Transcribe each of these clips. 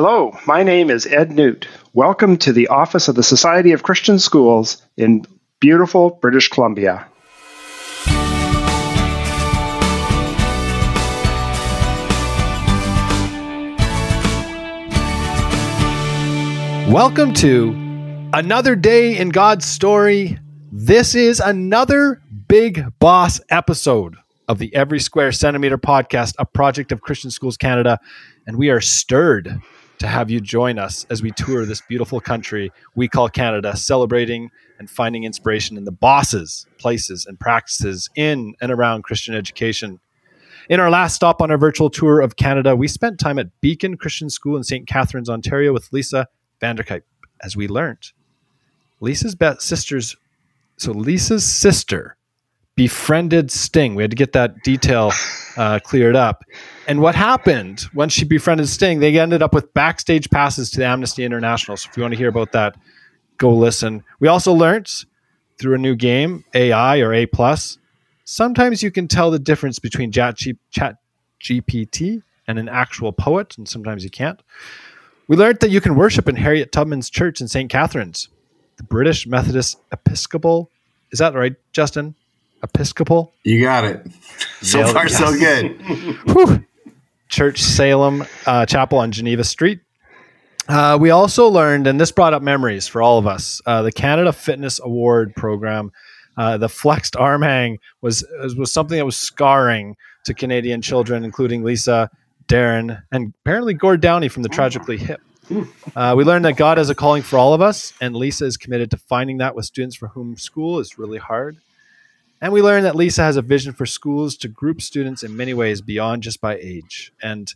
Hello, my name is Ed Noot. Welcome to the office of the Society of Christian Schools in beautiful British Columbia. Welcome to another day in God's story. This is another Big Boss episode of the Every Square Centimeter podcast, a project of Christian Schools Canada. And we are stirred to have you join us as we tour this beautiful country we call Canada, celebrating and finding inspiration in the bosses, places, and practices in and around Christian education. In our last stop on our virtual tour of Canada, we spent time at Beacon Christian School in St. Catharines, Ontario, with Lisa Vanderkype. As we learned, Lisa's be- sister's so Lisa's sister befriended Sting. We had to get that detail uh, cleared up. And what happened when she befriended Sting? They ended up with backstage passes to the Amnesty International. So if you want to hear about that, go listen. We also learned through a new game, AI or A plus. Sometimes you can tell the difference between Chat, G- Chat GPT and an actual poet, and sometimes you can't. We learned that you can worship in Harriet Tubman's church in St. Catharines, the British Methodist Episcopal. Is that right, Justin? Episcopal? You got it. So Nailed it, far, so good. Church Salem uh, Chapel on Geneva Street. Uh, we also learned, and this brought up memories for all of us, uh, the Canada Fitness Award program. Uh, the flexed arm hang was was something that was scarring to Canadian children, including Lisa, Darren, and apparently Gord Downie from the Tragically Hip. Uh, we learned that God has a calling for all of us, and Lisa is committed to finding that with students for whom school is really hard. And we learned that Lisa has a vision for schools to group students in many ways beyond just by age. And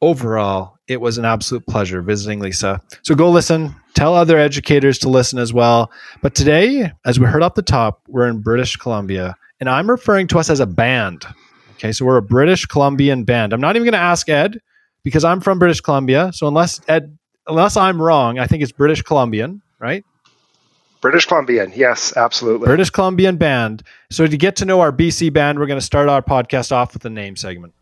overall, it was an absolute pleasure visiting Lisa. So go listen, tell other educators to listen as well. But today, as we heard off the top, we're in British Columbia, and I'm referring to us as a band. Okay, so we're a British Columbian band. I'm not even going to ask Ed because I'm from British Columbia. So unless Ed, unless I'm wrong, I think it's British Columbian, right? British Columbian, yes, absolutely. British Columbian band. So to get to know our BC band, we're going to start our podcast off with the name segment.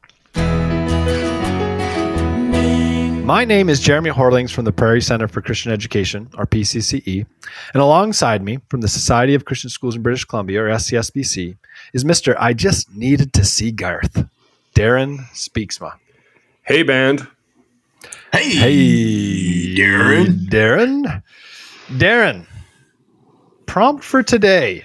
My name is Jeremy Horlings from the Prairie Center for Christian Education, or PCCE, and alongside me from the Society of Christian Schools in British Columbia, or SCSBC, is Mr. I just needed to see Garth, Darren Speaksma. Hey, band. Hey, Hey, Darren. Darren. Darren. Prompt for today.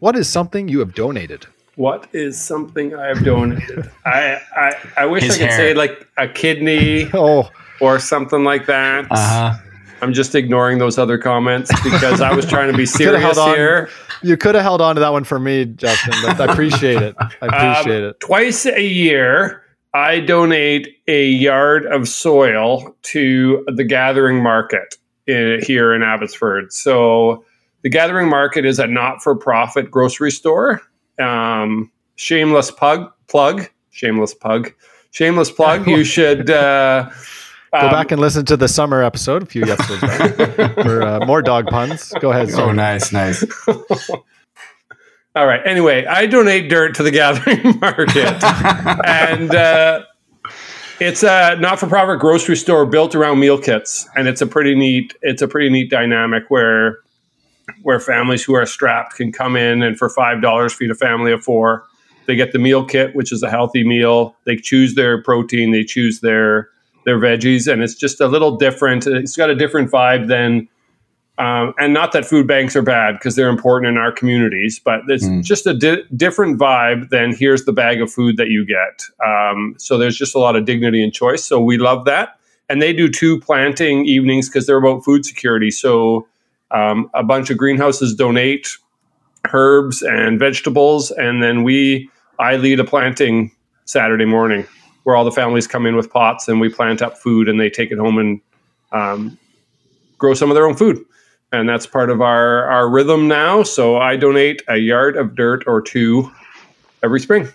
What is something you have donated? What is something I have donated? I, I I wish His I could hair. say like a kidney Oh, or something like that. Uh huh. I'm just ignoring those other comments because I was trying to be serious on. here. you could have held on to that one for me, Justin, but I appreciate it. I appreciate Um, it. Twice a year, I donate a yard of soil to the Gathering Market in, here in Abbotsford. So, the Gathering Market is a not-for-profit grocery store. Um, shameless pug plug, shameless pug, shameless plug. You should uh, Go um, back and listen to the summer episode, a few episodes back, for uh, more dog puns. Go ahead. Oh, nice, nice. All right. Anyway, I donate dirt to the Gathering Market, and uh, it's a not-for-profit grocery store built around meal kits, and it's a pretty neat. It's a pretty neat dynamic where where families who are strapped can come in and for five dollars feed a family of four. They get the meal kit, which is a healthy meal. They choose their protein. They choose their their veggies, and it's just a little different. It's got a different vibe than um, and not that food banks are bad because they're important in our communities, but it's Mm. just a di- different vibe than here's the bag of food that you get. Um, so there's just a lot of dignity and choice. So we love that. And they do two planting evenings because they're about food security. So um, a bunch of greenhouses donate herbs and vegetables, and then we I lead a planting Saturday morning where all the families come in with pots and we plant up food and they take it home and um, grow some of their own food and that's part of our our rhythm now. So I donate a yard of dirt or two every spring.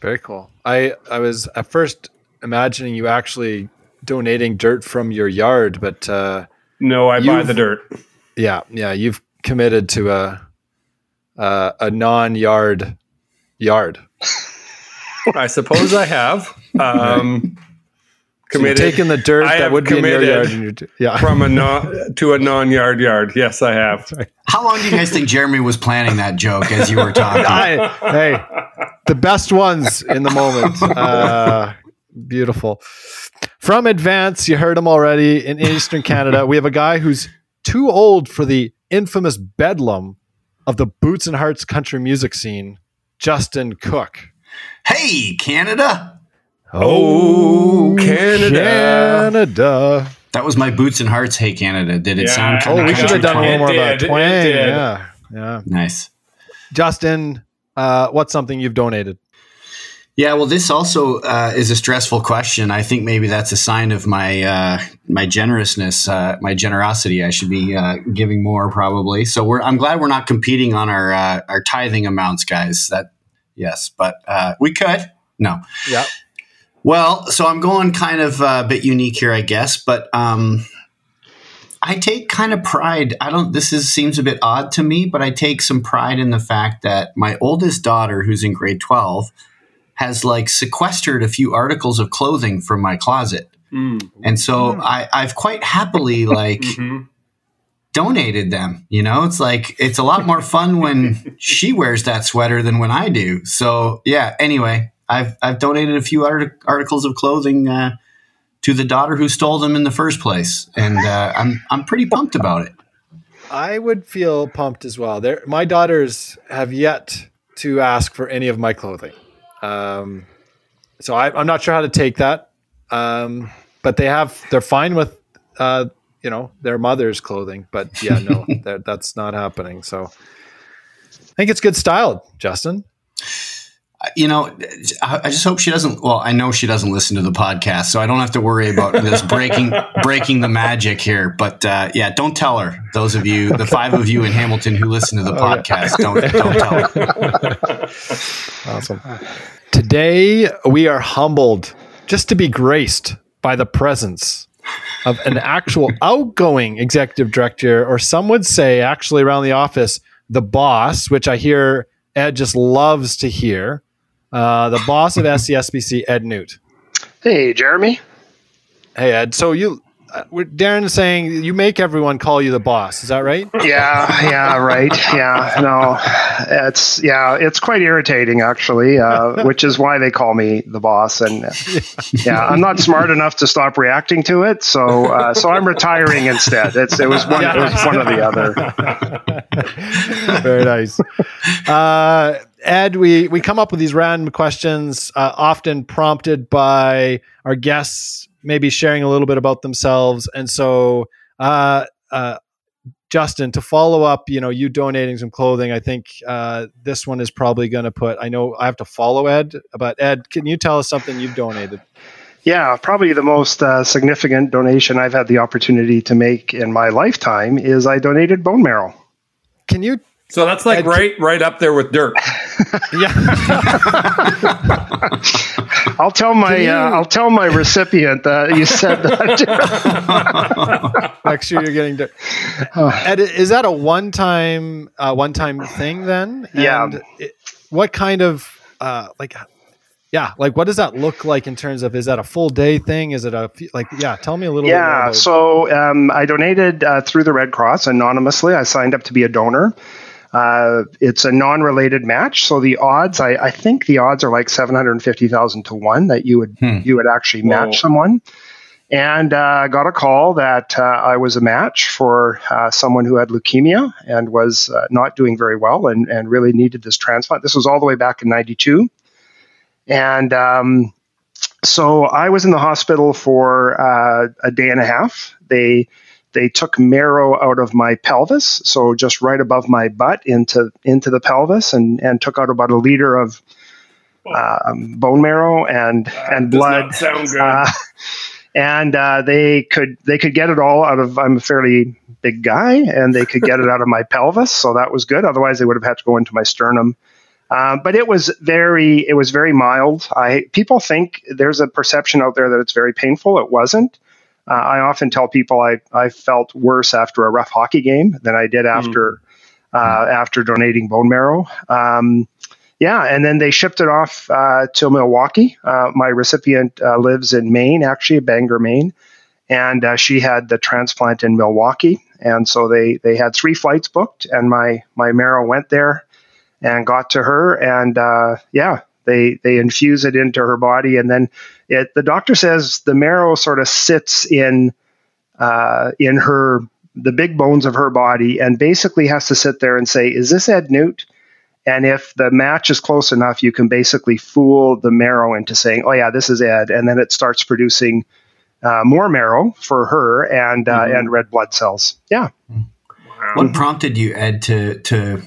Very cool. I, I was at first imagining you actually donating dirt from your yard, but uh, No, I buy the dirt. Yeah, yeah, you've committed to a a, a non-yard yard. I suppose I have. Um, committed. taking the dirt I that would be in your yard. And your, yeah. from a non to a non-yard yard. Yes, I have. How long do you guys think Jeremy was planning that joke as you were talking? I, hey, the best ones in the moment. Uh, beautiful. From Advance, you heard him already in Eastern Canada. We have a guy who's too old for the infamous bedlam of the Boots and Hearts country music scene, Justin Cook. Hey, Canada! Oh, Canada. Canada. That was my Boots and Hearts. Hey, Canada! Did it Yeah. sound Oh, kind of we should have done a little more of a did, it twang. Yeah. Yeah. Nice. Justin, uh, what's something you've donated? Yeah, well, this also uh, is a stressful question. I think maybe that's a sign of my uh, my generousness, uh, my generosity. I should be uh, giving more probably. So we're, I'm glad we're not competing on our uh, our tithing amounts, guys. That yes, but uh, we could. No. Yeah. Well, so I'm going kind of a bit unique here, I guess, but um, I take kind of pride. I don't. This is seems a bit odd to me, but I take some pride in the fact that my oldest daughter, who's in grade twelve, has like sequestered a few articles of clothing from my closet, Mm. and so I, I've quite happily like Mhm. donated them. You know, it's like it's a lot more fun when she wears that sweater than when I do. So yeah. Anyway, I've I've donated a few art- articles of clothing uh, to the daughter who stole them in the first place, and uh, I'm I'm pretty pumped about it. I would feel pumped as well. There, my daughters have yet to ask for any of my clothing, um, so I, I'm not sure how to take that. Um, but they have, they're fine with, uh, you know, their mother's clothing. But yeah, no, that, that's not happening. So I think it's good style, Justin. You know, I just hope she doesn't. Well, I know she doesn't listen to the podcast, so I don't have to worry about this breaking breaking the magic here. But uh, yeah, don't tell her. Those of you, the five of you in Hamilton who listen to the podcast, don't don't tell her. Awesome. Today, we are humbled just to be graced by the presence of an actual outgoing executive director, or some would say, actually, around the office, the boss, which I hear Ed just loves to hear. Uh, the boss of SCSBC, Ed Noot. Hey, Jeremy. Hey, Ed. So you, uh, Darren is saying you make everyone call you the boss. Is that right? Yeah, yeah, right. Yeah, no, it's yeah, it's quite irritating actually, uh, which is why they call me the boss. And uh, yeah, I'm not smart enough to stop reacting to it, so uh, so I'm retiring instead. It's it was one it was one or the other. Very nice. Uh, Ed, we, we come up with these random questions, uh, often prompted by our guests maybe sharing a little bit about themselves. And so, uh, uh, Justin, to follow up, you know, you donating some clothing, I think uh, this one is probably going to put. I know I have to follow Ed, but Ed, can you tell us something you've donated? Yeah, probably the most uh, significant donation I've had the opportunity to make in my lifetime is I donated bone marrow. Can you? So that's like Ed- right right up there with dirt. Yeah. I'll tell my you- uh, I'll tell my recipient that you said that. Make sure you're getting. To, Ed, is that a one-time, uh, one-time thing then? Yeah. It, what kind of, uh, like, yeah, like what does that look like in terms of? Is that a full day thing? Is it a like? Yeah, tell me a little. bit more Yeah, about, so um, I donated uh, through the Red Cross anonymously. I signed up to be a donor. Uh, it's a non-related match, so the odds I, I think the odds are like seven hundred and fifty thousand to one that you would Hmm. you would actually Whoa. match someone. And uh, I got a call that uh, I was a match for uh, someone who had leukemia and was uh, not doing very well and, and really needed this transplant. This was all the way back in '92, and um, so I was in the hospital for uh, a day and a half. They they took marrow out of my pelvis, so just right above my butt into into the pelvis, and and took out about a liter of um, bone marrow and and Does blood. not sound good. Uh, and uh, they could they could get it all out of. I'm a fairly big guy, and they could get it out of my pelvis, so that was good. Otherwise, they would have had to go into my sternum. Um, but it was very it was very mild. I people think there's a perception out there that it's very painful. It wasn't. Uh, I often tell people I, I felt worse after a rough hockey game than I did after uh, after donating bone marrow. Um, yeah, and then they shipped it off uh, to Milwaukee. Uh, my recipient uh, lives in Maine, actually, Bangor, Maine, and uh, she had the transplant in Milwaukee, and so they they had three flights booked, and my my marrow went there and got to her, and uh, yeah, they they infuse it into her body, and then it. The doctor says the marrow sort of sits in uh, in her the big bones of her body, and basically has to sit there and say, "Is this Ed Noot?" And if the match is close enough, you can basically fool the marrow into saying, "Oh yeah, this is Ed," and then it starts producing uh, more marrow for her and uh, mm-hmm. and red blood cells. Yeah. Wow. What prompted you, Ed, to to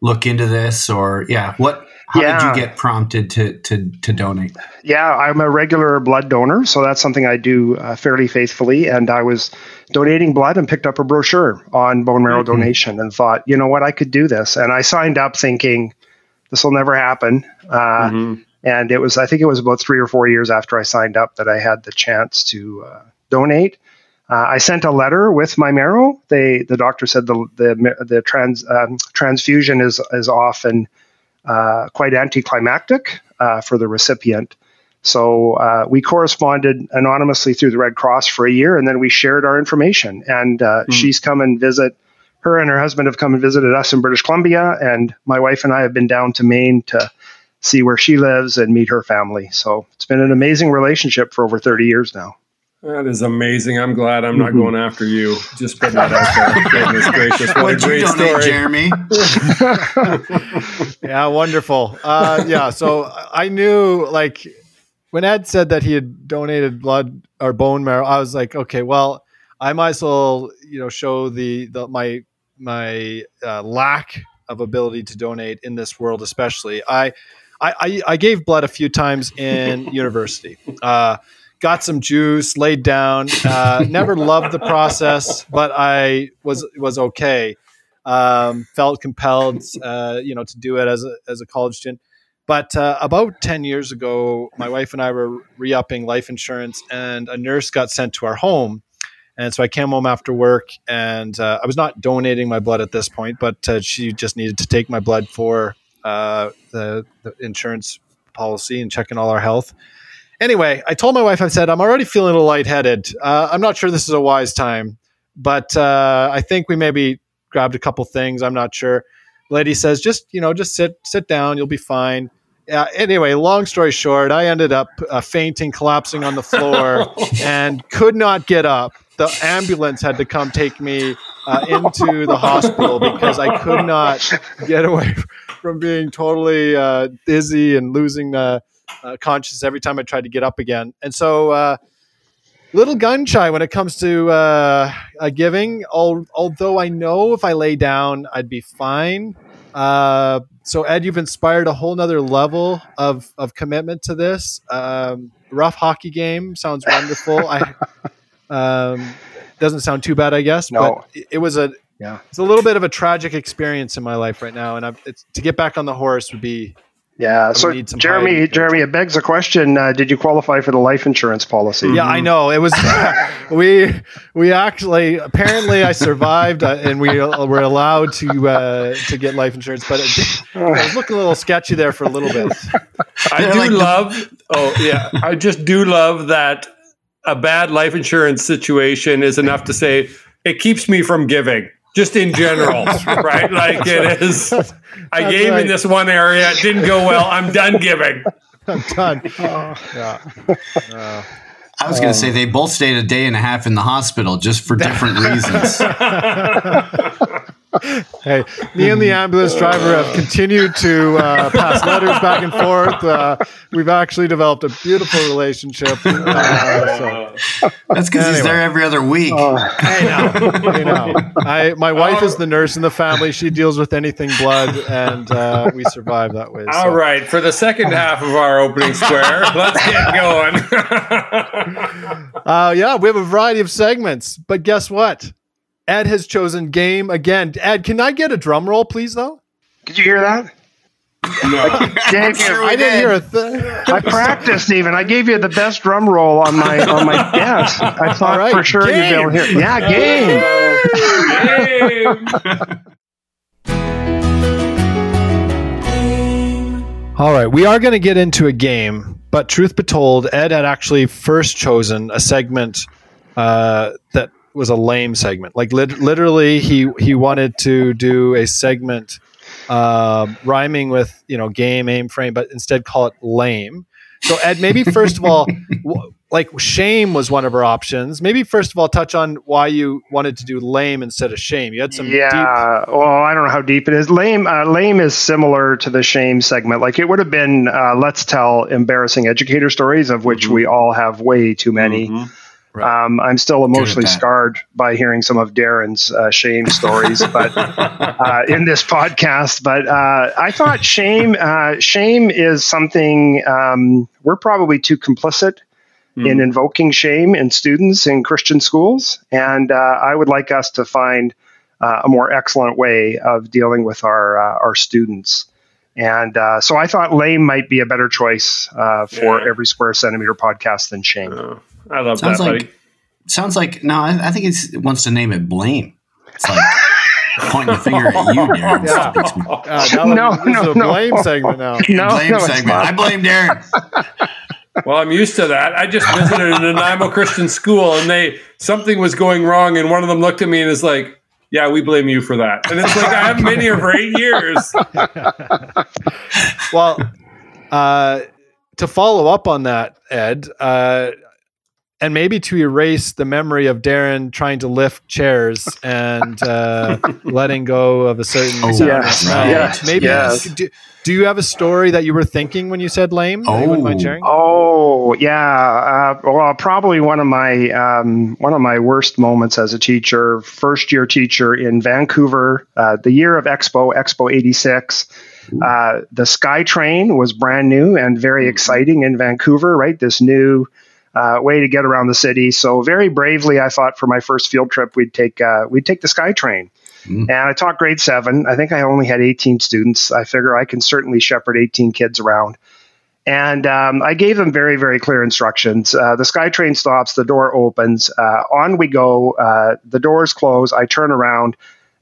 look into this, or yeah, what how yeah. did you get prompted to, to, to donate? Yeah, I'm a regular blood donor, so that's something I do uh, fairly faithfully. And I was donating blood and picked up a brochure on bone marrow mm-hmm. donation and thought, you know what, I could do this. And I signed up thinking this will never happen. Uh, mm-hmm. And it was, I think it was about three or four years after I signed up that I had the chance to uh, donate. Uh, I sent a letter with my marrow. They, the doctor said the the, the trans um, transfusion is is often uh, quite anticlimactic uh, for the recipient. So uh, we corresponded anonymously through the Red Cross for a year, and then we shared our information. And mm. she's come and visit. Her and her husband have come and visited us in British Columbia, and my wife and I have been down to Maine to see where she lives and meet her family. So it's been an amazing relationship for over 30 years now. That is amazing. I'm glad I'm not mm-hmm. going after you. Just putting that out there. Goodness gracious. What What'd a great donate, story. Jeremy. yeah, wonderful. Uh, yeah, so I knew like when Ed said that he had donated blood or bone marrow, I was like, okay, well, I might as well, you know, show the, the my my uh, lack of ability to donate in this world, especially. I I, I, gave blood a few times in university. Uh, got some juice, laid down. Uh, never loved the process, but I was was okay. Um, felt compelled, uh, you know, to do it as a as a college student. But uh, about ten years ago, my wife and I were re-upping life insurance, and a nurse got sent to our home. And so I came home after work, and uh, I was not donating my blood at this point, but uh, she just needed to take my blood for uh, the, the insurance policy and checking all our health. Anyway, I told my wife, I said, I'm already feeling a little lightheaded. Uh, I'm not sure this is a wise time, but uh, I think we maybe grabbed a couple things. I'm not sure. lady says, just, you know, just sit, sit down. You'll be fine. Uh, anyway, long story short, I ended up uh, fainting, collapsing on the floor, and could not get up. The ambulance had to come take me uh, into the hospital because I could not get away from being totally uh, dizzy and losing uh, conscious every time I tried to get up again. And so, uh, little gun shy when it comes to uh, giving. although I know if I lay down, I'd be fine. Uh, so Ed, you've inspired a whole nother level of of commitment to this. Um, rough hockey game sounds wonderful. I um, doesn't sound too bad, I guess. No. But it, it was a yeah, it's a little bit of a tragic experience in my life right now, and I've, to get back on the horse would be yeah. So Jeremy, Jeremy, it begs a question: uh, Did you qualify for the life insurance policy? Yeah, I know. It was we we actually apparently I survived uh, and we uh, were allowed to uh, to get life insurance, but it, it, was looking a little sketchy there for a little bit. I do like love. Oh yeah, I just do love that a bad life insurance situation is enough to say it keeps me from giving just in general, right? Like it is. I gave right. in this one area, it didn't go well. I'm done giving. I'm done. Oh. Yeah. Uh, I was going to say they both stayed a day and a half in the hospital just for different reasons. Hey, me and the ambulance driver have continued to uh, pass letters back and forth. Uh, we've actually developed a beautiful relationship. Uh, so. That's because anyway. he's there every other week. Oh. I know. I know. I, my wife is the nurse in the family. She deals with anything blood, and uh, we survive that way. All so. right, For the second half of our opening square, let's get going. Uh, yeah, we have a variety of segments, but guess what? Ed has chosen game again. Ed, can I get a drum roll, please, though? Did you hear that? No. I, sure I didn't hear a thing. I practiced even. I gave you the best drum roll on my on my desk. I thought right, for sure game. you'd be able to hear. Yeah, game. game. All right, we are going to get into a game, but truth be told, Ed had actually first chosen a segment uh, that was a lame segment. Like lit- literally, he he wanted to do a segment uh, rhyming with you know game, aim, frame, but instead call it lame. So Ed, maybe first of all, w- like shame was one of our options. Maybe first of all, touch on why you wanted to do lame instead of shame. You had some yeah. deep- well, I don't know how deep it is. Lame, uh, lame is similar to the shame segment. Like it would have been, uh, let's tell embarrassing educator stories, of which Mhm. we all have way too many. Mhm. Um, I'm still emotionally scarred by hearing some of Darren's uh, shame stories, but uh, in this podcast. But uh, I thought shame, uh, shame is something um, we're probably too complicit in Mhm. invoking shame in students in Christian schools, and uh, I would like us to find uh, a more excellent way of dealing with our uh, our students. And uh, so I thought lame might be a better choice uh, for Yeah. every square centimeter podcast than shame. Oh, I love Sounds that, like buddy. sounds like no. I, I think he wants to name it blame. It's like pointing the finger at you, Darren. Yeah. Uh, now No, this is no, a no. blame segment now. No, blame no, segment. I blame Darren. Well, I'm used to that. I just visited an Nanaimo Christian school, and they something was going wrong, and one of them looked at me and is like, "Yeah, we blame you for that." And it's like I haven't been here for eight years. well, uh, to follow up on that, Ed, uh, and maybe to erase the memory of Darren trying to lift chairs and uh, letting go of a certain Oh, sound yes, and smell. yes, maybe yes. Do, do you have a story that you were thinking when you said lame? that you mind Oh. sharing? Oh yeah, uh, well probably one of my um, one of my worst moments as a teacher, first year teacher in Vancouver, uh, the year of Expo, Expo '86. Uh, the SkyTrain was brand new and very exciting in Vancouver, right? This new uh, way to get around the city. So very bravely, I thought for my first field trip, we'd take uh, we'd take the SkyTrain. Mm. And I taught grade seven. I think I only had 18 students. I figure I can certainly shepherd 18 kids around. And um, I gave them very, very clear instructions. Uh, the SkyTrain stops, the door opens, uh, on we go. Uh, the doors close. I turn around,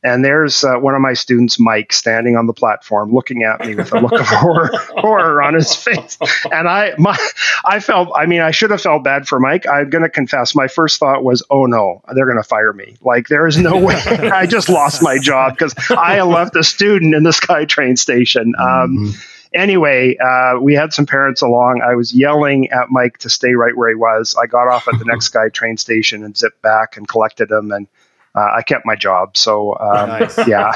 and there's uh, one of my students, Mike, standing on the platform, looking at me with a look of horror, horror on his face. And I, my, I felt. I mean, I should have felt bad for Mike. I'm going to confess. My first thought was, "Oh no, they're going to fire me." Like there is no way. I just lost my job because I left a student in the SkyTrain station. Um, Mhm. anyway, uh, we had some parents along. I was yelling at Mike to stay right where he was. I got off at the next Sky train station and zipped back and collected him, and uh, I kept my job. So, um, Nice. yeah,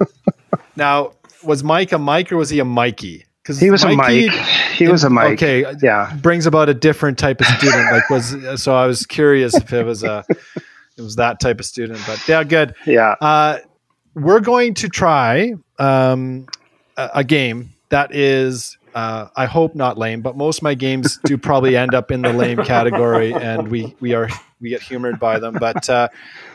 Now, was Mike a Mike or was he a Mikey? Because he was a Mike. He was a Mike. Okay, Yeah. brings about a different type of student. Like was so I was curious if it was a it was that type of student. But yeah, good. Yeah. Uh, we're going to try um, a, a game that is, uh, I hope not lame, but most of my games do probably end up in the lame category, and we we are we get humored by them. But uh,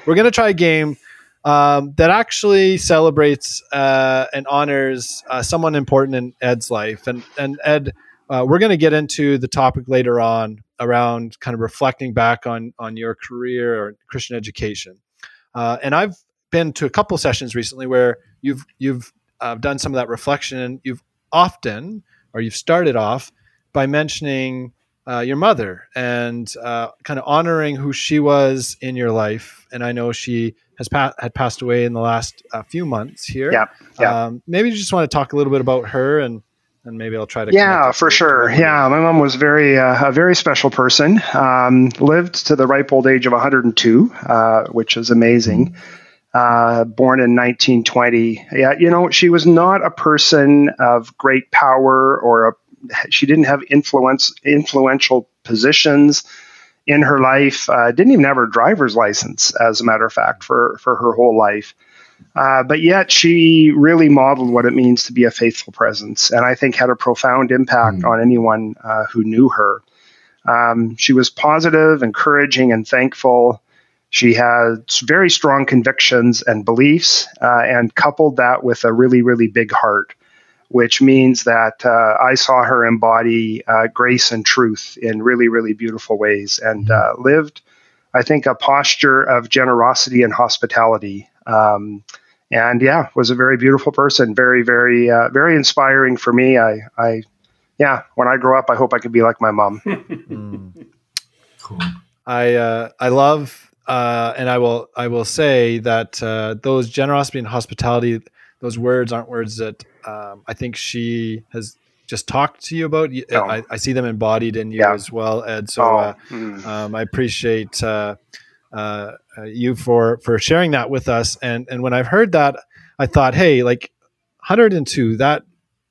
we're going to try a game um, that actually celebrates uh, and honors uh, someone important in Ed's life, and and Ed. Uh, we're going to get into the topic later on around kind of reflecting back on on your career or Christian education. Uh, and I've been to a couple sessions recently where you've you've uh, done some of that reflection, and you've often or you've started off by mentioning uh, your mother and uh, kind of honoring who she was in your life. And I know she has pa- had passed away in the last uh, few months here. Yeah, yeah. Um, maybe you just want to talk a little bit about her and. And maybe I'll try to. Yeah, for sure. Yeah, my mom was very uh, a very special person. Um, lived to the ripe old age of 102, uh, which is amazing. Uh, born in 1920. Yeah, you know, she was not a person of great power or a, she didn't have influence influential positions in her life. Uh, didn't even have her driver's license, as a matter of fact, for for her whole life. Uh, but yet she really modeled what it means to be a faithful presence, and I think had a profound impact Mm. on anyone uh, who knew her. Um, she was positive, encouraging, and thankful. She had very strong convictions and beliefs, uh, and coupled that with a really, really big heart, which means that uh, I saw her embody uh, grace and truth in really, really beautiful ways, and uh, lived, I think, a posture of generosity and hospitality. Um, and yeah, was a very beautiful person. Very, very, uh, very inspiring for me. I, I, yeah, when I grow up, I hope I could be like my mom. Mm. Cool. I uh, I love uh, and I will I will say that uh, those generosity and hospitality, those words aren't words that um, I think she has just talked to you about. No. I, I, see them embodied in you yeah. as well, Ed. So oh. uh, mm. um, I appreciate uh, uh, you for for sharing that with us. And and when I've heard that, I thought, hey, like 102, that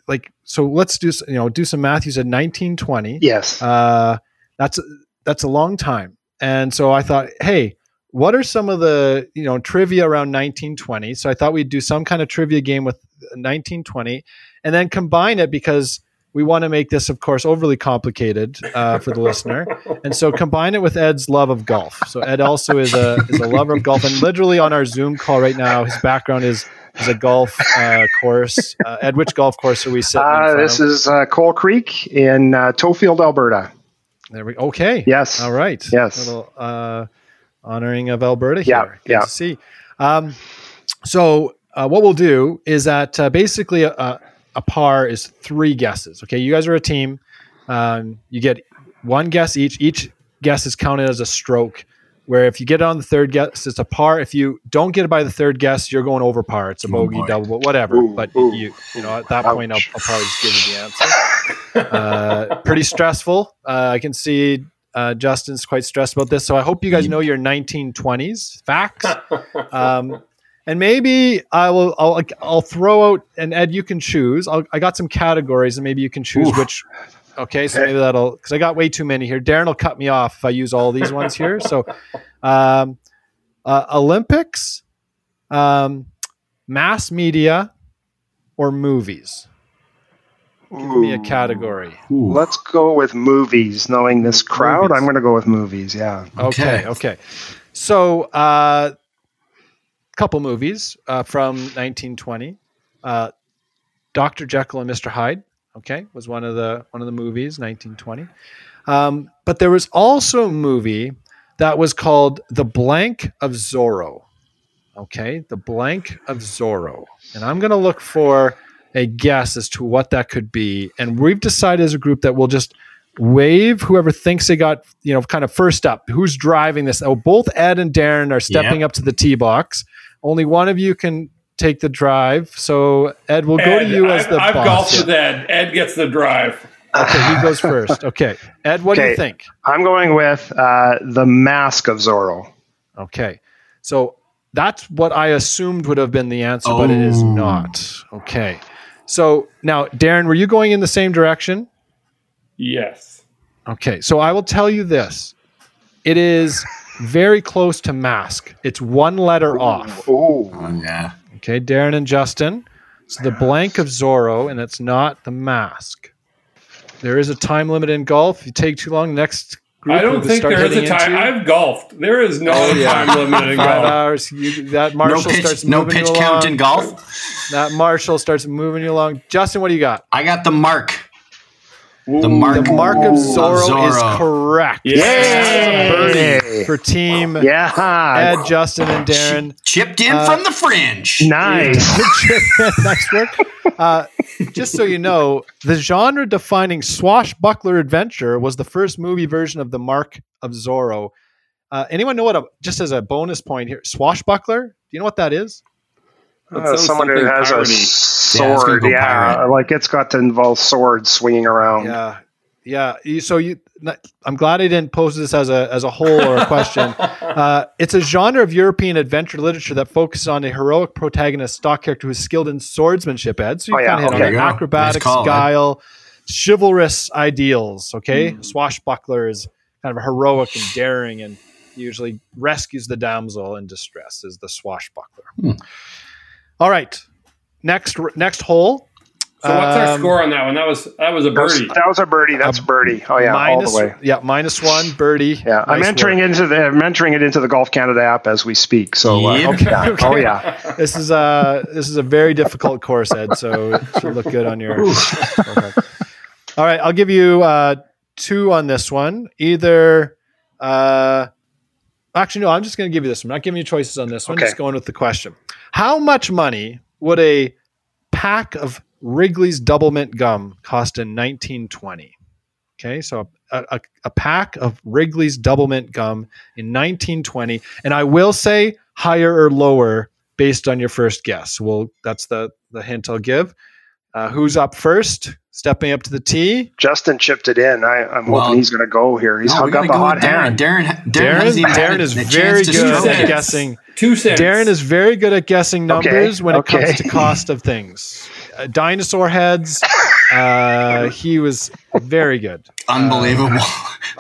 like so. Let's do you know do some math. You said 1920. Yes. Uh, that's that's a long time. And so I thought, hey, what are some of the you know trivia around 1920 so i thought we'd do some kind of trivia game with 1920 and then combine it because we want to make this of course overly complicated uh, for the listener. And so combine it with ed's love of golf. So ed also is a is a lover of golf and literally on our zoom call right now his background is is a golf uh, course uh, ed which golf course are we sitting uh, this is uh, coal creek in uh, tofield alberta. There we okay. Yes. All right. Yes. Little, honoring of Alberta here. Yeah, Good yeah. to see. Um, so uh, what we'll do is that uh, basically a, a, par is three guesses. Okay, you guys are a team. Um, you get one guess each. Each guess is counted as a stroke. Where if you get it on the third guess, it's a par. If you don't get it by the third guess, you're going over par. It's a bogey, oh double, whatever. Ooh, but ooh. you, you know, at that Ouch. point, I'll, I'll, probably just give you the answer. uh, pretty stressful. Uh, I can see uh, Justin's quite stressed about this, so I hope you guys know your 1920s facts. Um, and maybe I will. I'll, I'll throw out and Ed, you can choose. I'll, i got some categories, and maybe you can choose Oof. which. Okay, so maybe that'll because I got way too many here. Darren will cut me off if I use all these ones here. So, um, uh, Olympics, um, mass media, or movies. Give me a category. Ooh. Let's go with movies. Knowing this crowd, movies. I'm going to go with movies. Yeah. Okay. Okay. So, a uh, couple movies uh, from 1920. Uh, Dr. Jekyll and Mr. Hyde. Okay, was one of the one of the movies 1920. Um, but there was also a movie that was called The Blank of Zorro. Okay, The Blank of Zorro, and I'm going to look for a guess as to what that could be. And we've decided as a group that we'll just wave whoever thinks they got, you know, kind of first up. Who's driving this? Oh, both Ed and Darren are stepping up to the tee box. Only one of you can take the drive. So Ed, we'll Ed, go to you as the I've boss. golfed with Ed. Ed gets the drive. Okay, he goes first. Okay, Ed, what okay. do you think? I'm going with uh, the Mask of Zorro. Okay, so that's what I assumed would have been the answer, oh. but it is oh. not. Okay, so now, Darren, were you going in the same direction? Yes. Okay, so I will tell you this. It is very close to mask. It's one letter Ooh. off. Oh, yeah. Okay, Darren and Justin. It's the blank of Zorro, and it's not the mask. There is a time limit in golf. If you take too long, next group I don't think there is a time. Into. I've golfed. There is no oh, yeah. time limit in Five golf. hours. You, that Marshall no pitch, starts no pitch you count along. in golf. That Marshall starts moving you along. Justin, what do you got? I got the mark. The mark, the mark of Zorro, Zorro. is correct. Yay! for team yeah. Ed, Justin, and Darren. Chipped in uh, from the fringe. Nice. nice work. Uh, just so you know, the genre defining swashbuckler adventure was the first movie version of the Mark of Zorro. Uh, anyone know what a, just as a bonus point here, swashbuckler? Do you know what that is? Uh, someone who has a sword. Yeah, yeah like it's got to involve swords swinging around. Yeah, yeah. So you, I'm glad I didn't pose this as a as a whole or a question. uh, it's a genre of European adventure literature that focuses on a heroic protagonist, stock character who is skilled in swordsmanship. Ed, so you oh, kind of hit on acrobatics, nice call, guile, man. chivalrous ideals. Okay, mm. swashbuckler is kind of heroic and daring, and usually rescues the damsel in distress. Is the swashbuckler. Mm. All right. Next next hole. So what's our um, score on that one? That was that was a birdie. That was a birdie. That's a birdie. Oh yeah, minus, all the way. Yeah, minus one birdie. Yeah, nice I'm entering work. into the I'm entering it into the Golf Canada app as we speak. So uh, okay, yeah. okay. oh yeah, this is a this is a very difficult course, Ed. So it should look good on your. all right, I'll give you uh, two on this one. Either, uh, actually, no, I'm just going to give you this one. I'm not giving you choices on this one. Okay. Just going with the question. How much money would a pack of Wrigley's Doublemint gum cost in 1920? Okay, so a, a, a pack of Wrigley's Doublemint gum in 1920, and I will say higher or lower based on your first guess. Well, that's the the hint I'll give. Uh, who's up first? Stepping up to the tee. Justin chipped it in. I, I'm Well, hoping he's going to go here. He's No, we got gotta the hot Darren. hand. Darren, Darren, Darren, Darren is very good at it. guessing. Two cents. Darren is very good at guessing Okay, numbers when it comes to cost of things. Uh, dinosaur heads. Uh, he was very good. Unbelievable.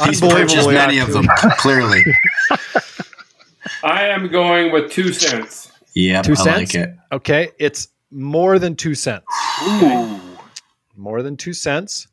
He's unbelievably purchased many of them, clearly. I am going with two cents. Yeah, Two I cents? like it. Okay, it's more than two cents. Ooh. More than two cents.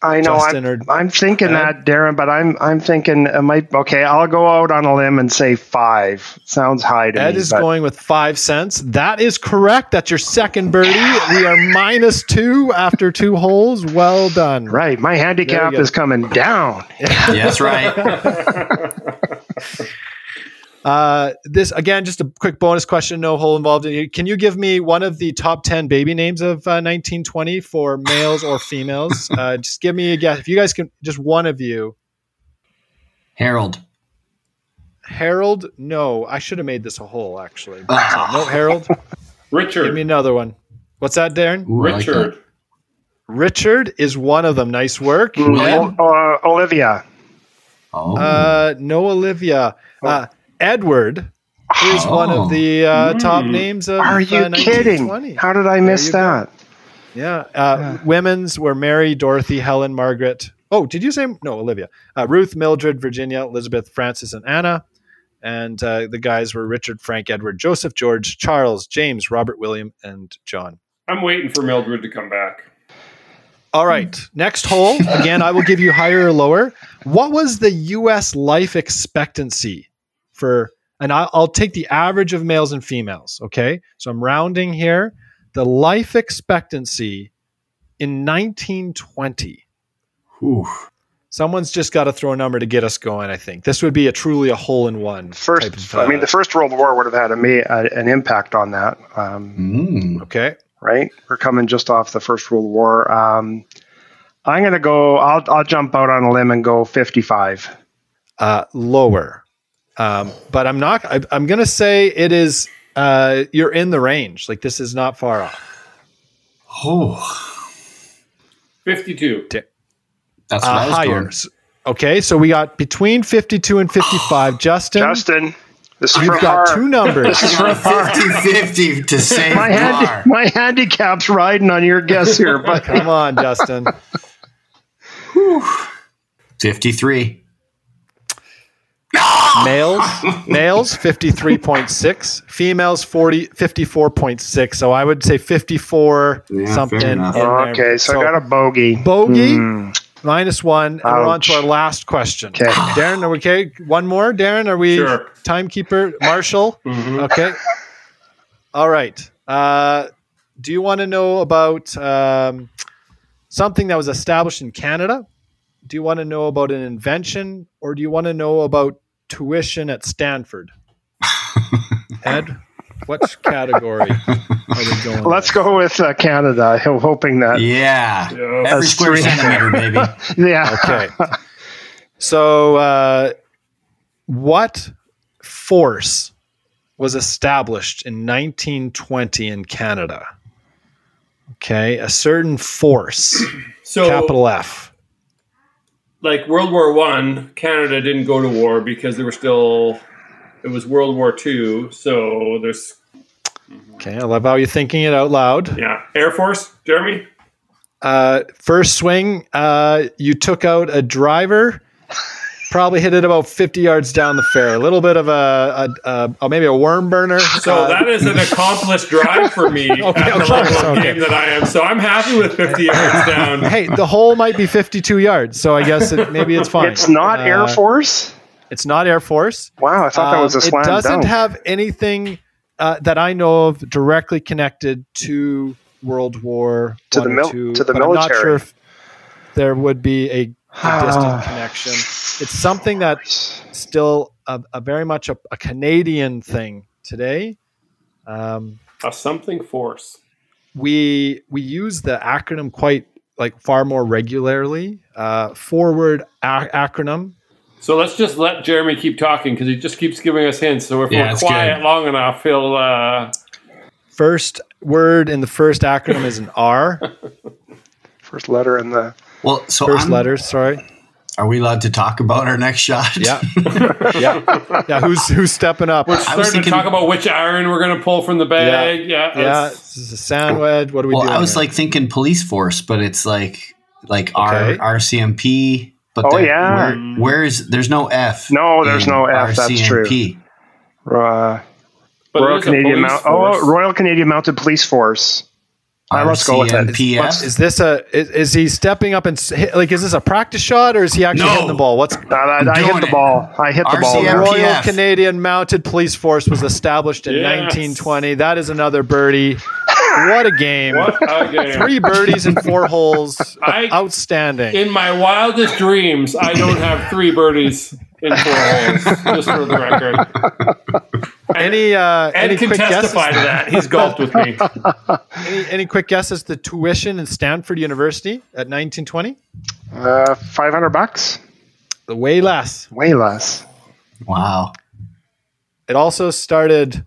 I know. Justin I'm, or I'm thinking Ed? that, Darren, but I'm I'm thinking it might. Okay, I'll go out on a limb and say five. Sounds high to Ed me. is but- going with five cents. That is correct. That's your second birdie. We are minus two after two holes. Well done. right. My handicap is coming down. Yes, right. Uh, this again, just a quick bonus question. No hole involved. In it. Can you give me one of the top ten baby names of uh, 1920 for males or females? Uh, just give me a guess. If you guys can, just one of you. Harold. Harold. No, I should have made this a hole actually. Ah. no, Harold. Richard. Give me another one. What's that, Darren? Ooh, I like Richard. that. Richard is one of them. Nice work. Oh, uh, Olivia. Oh, Uh, no, Olivia. Uh, Edward is one Oh. of the uh, top Mm. names of Are you uh, kidding? How did I miss that? Yeah. Uh, Women's were Mary, Dorothy, Helen, Margaret. Oh, did you say no, Olivia? Uh, Ruth, Mildred, Virginia, Elizabeth, Francis, and Anna. And uh, the guys were Richard, Frank, Edward, Joseph, George, Charles, James, Robert, William, and John. I'm waiting for Mildred to come back. All right. Next hole. Again, I will give you higher or lower. What was the U.S. life expectancy for? And I'll, I'll take the average of males and females. Okay. So I'm rounding here. The life expectancy in 1920. Ooh. Someone's just got to throw a number to get us going. I think this would be a truly a hole in one. First, type of, I mean, uh, the First World War would have had a, ma- uh, an impact on that. Um, Mm. okay. right? We're coming just off the First World War. Um, I'm going to go. I'll I'll jump out on a limb and go 55. Uh, lower, um, but I'm not. I, I'm going to say it is. Uh, you're in the range. Like this is not far off. Oh, 52. that's what uh, I was higher. going. Okay, so we got between 52 and 55. Justin, Justin, this is you've for got par. two numbers. This is for 50-50 to save My, par. handi- my handicap's riding on your guess here, but Come on, Justin. 53. Males, males 53.6, females 40 54.6. So I would say 54 Yeah, something. in there. okay. So, I got a bogey. bogey Hmm. minus one, and we're on to Ouch. our last question. Okay. Darren, are we okay? One more, Darren. Are we Sure. timekeeper? Marshall. Mhm. Okay. All right. Uh, do you want to know about um, something that was established in Canada? Do you want to know about an invention, or do you want to know about tuition at Stanford? Ed, which category are we going? Let's go with uh, Canada. I'm hoping that. Yeah. Yeah. Every square centimeter, baby. Yeah. Okay. So, uh, what force was established in 1920 in Canada? Okay, a certain force, So, capital F. like World War One, Canada didn't go to war because they were still. It was World War Two, so there's Okay, I love how you're thinking it out loud. yeah Air Force. Jeremy. Uh, first swing, uh, you took out a driver. Probably hit it about 50 yards down the fair. A little bit of a, a, a, a maybe a worm burner. So Uh, that is an accomplished drive for me Okay, at the okay, level of okay. game that I am. So I'm happy with 50 yards down. hey, the hole might be 52 yards, so I guess it, maybe it's fine. It's not Uh, Air Force. It's not Air Force. Wow, I thought that was a Um, slam It doesn't dunk. have anything uh, that I know of directly connected to World War To One the or mil- two, to the but I'm not military. sure if there would be a, a distant connection. It's something that's still a, a very much a, a Canadian thing today. Um, A something force. we we use the acronym quite like far more regularly. Uh, forward a- acronym. So let's just let Jeremy keep talking because he just keeps giving us hints. So if Yeah, we're quiet good. long enough, he'll. Uh, First word in the first acronym is an R. First letter in the. Well, so 1st I'm- letter. Sorry. Are we allowed to talk about our next shot? Yeah. yeah. Yeah. Who's who's stepping up? I was starting thinking- to talk about which iron we're going to pull from the bag. Yeah. Yeah. that's- This is a sound wedge. What are we Well, doing? I was here? like thinking police force, but it's like like Okay. R RCMP. But Oh, the- yeah. where, where's there's no F? No, there's no F, that's true. RCMP. Uh, but Royal it is a Canadian Mount. Oh, Royal Canadian Mounted Police Force. Uh, let's go with it. RCMPF. Is this a is, is he stepping up and hit, like is this a practice shot or is he actually No. hitting the ball? What's Uh, I, I hit the it. ball. I hit the ball. RCMP. there. Royal Canadian Mounted Police Force was established in Yes. 1920. That is another birdie. What a game. What a game. Three birdies and four holes. I- Outstanding. In my wildest dreams, I don't have three birdies in four holes, just for the record. Any uh, Ed any can quick guesses? to that. He's golfed with me. Any, any quick guesses? The tuition in Stanford University at 1920? Uh, 500 bucks? Way less. Way less. Wow. It also started.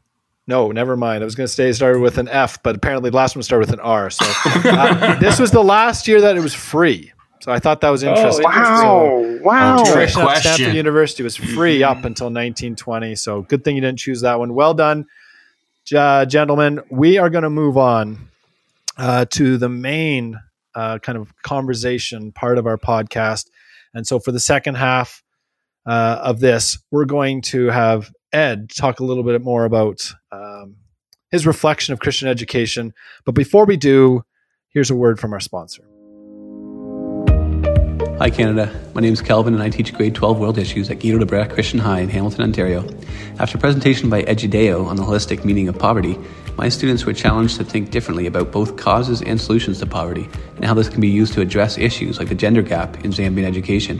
No, never mind. I was going to say it started with an F, but apparently the last one started with an R. So uh, this was the last year that it was free. So I thought that was interesting. Wow. Wow. Oh, trick question. Stanford University was free up until 1920. So good thing you didn't choose that one. Well done, uh, gentlemen. We are going to move on uh, to the main uh, kind of conversation part of our podcast. And so for the second half uh, of this, we're going to have Ed talk a little bit more about um, his reflection of Christian education. But before we do, here's a word from our sponsor. Hi Canada, my name is Kelvin and I teach grade 12 world issues at Guido de Brès Christian High in Hamilton, Ontario. After a presentation by EduDeo on the holistic meaning of poverty, my students were challenged to think differently about both causes and solutions to poverty and how this can be used to address issues like the gender gap in Zambian education.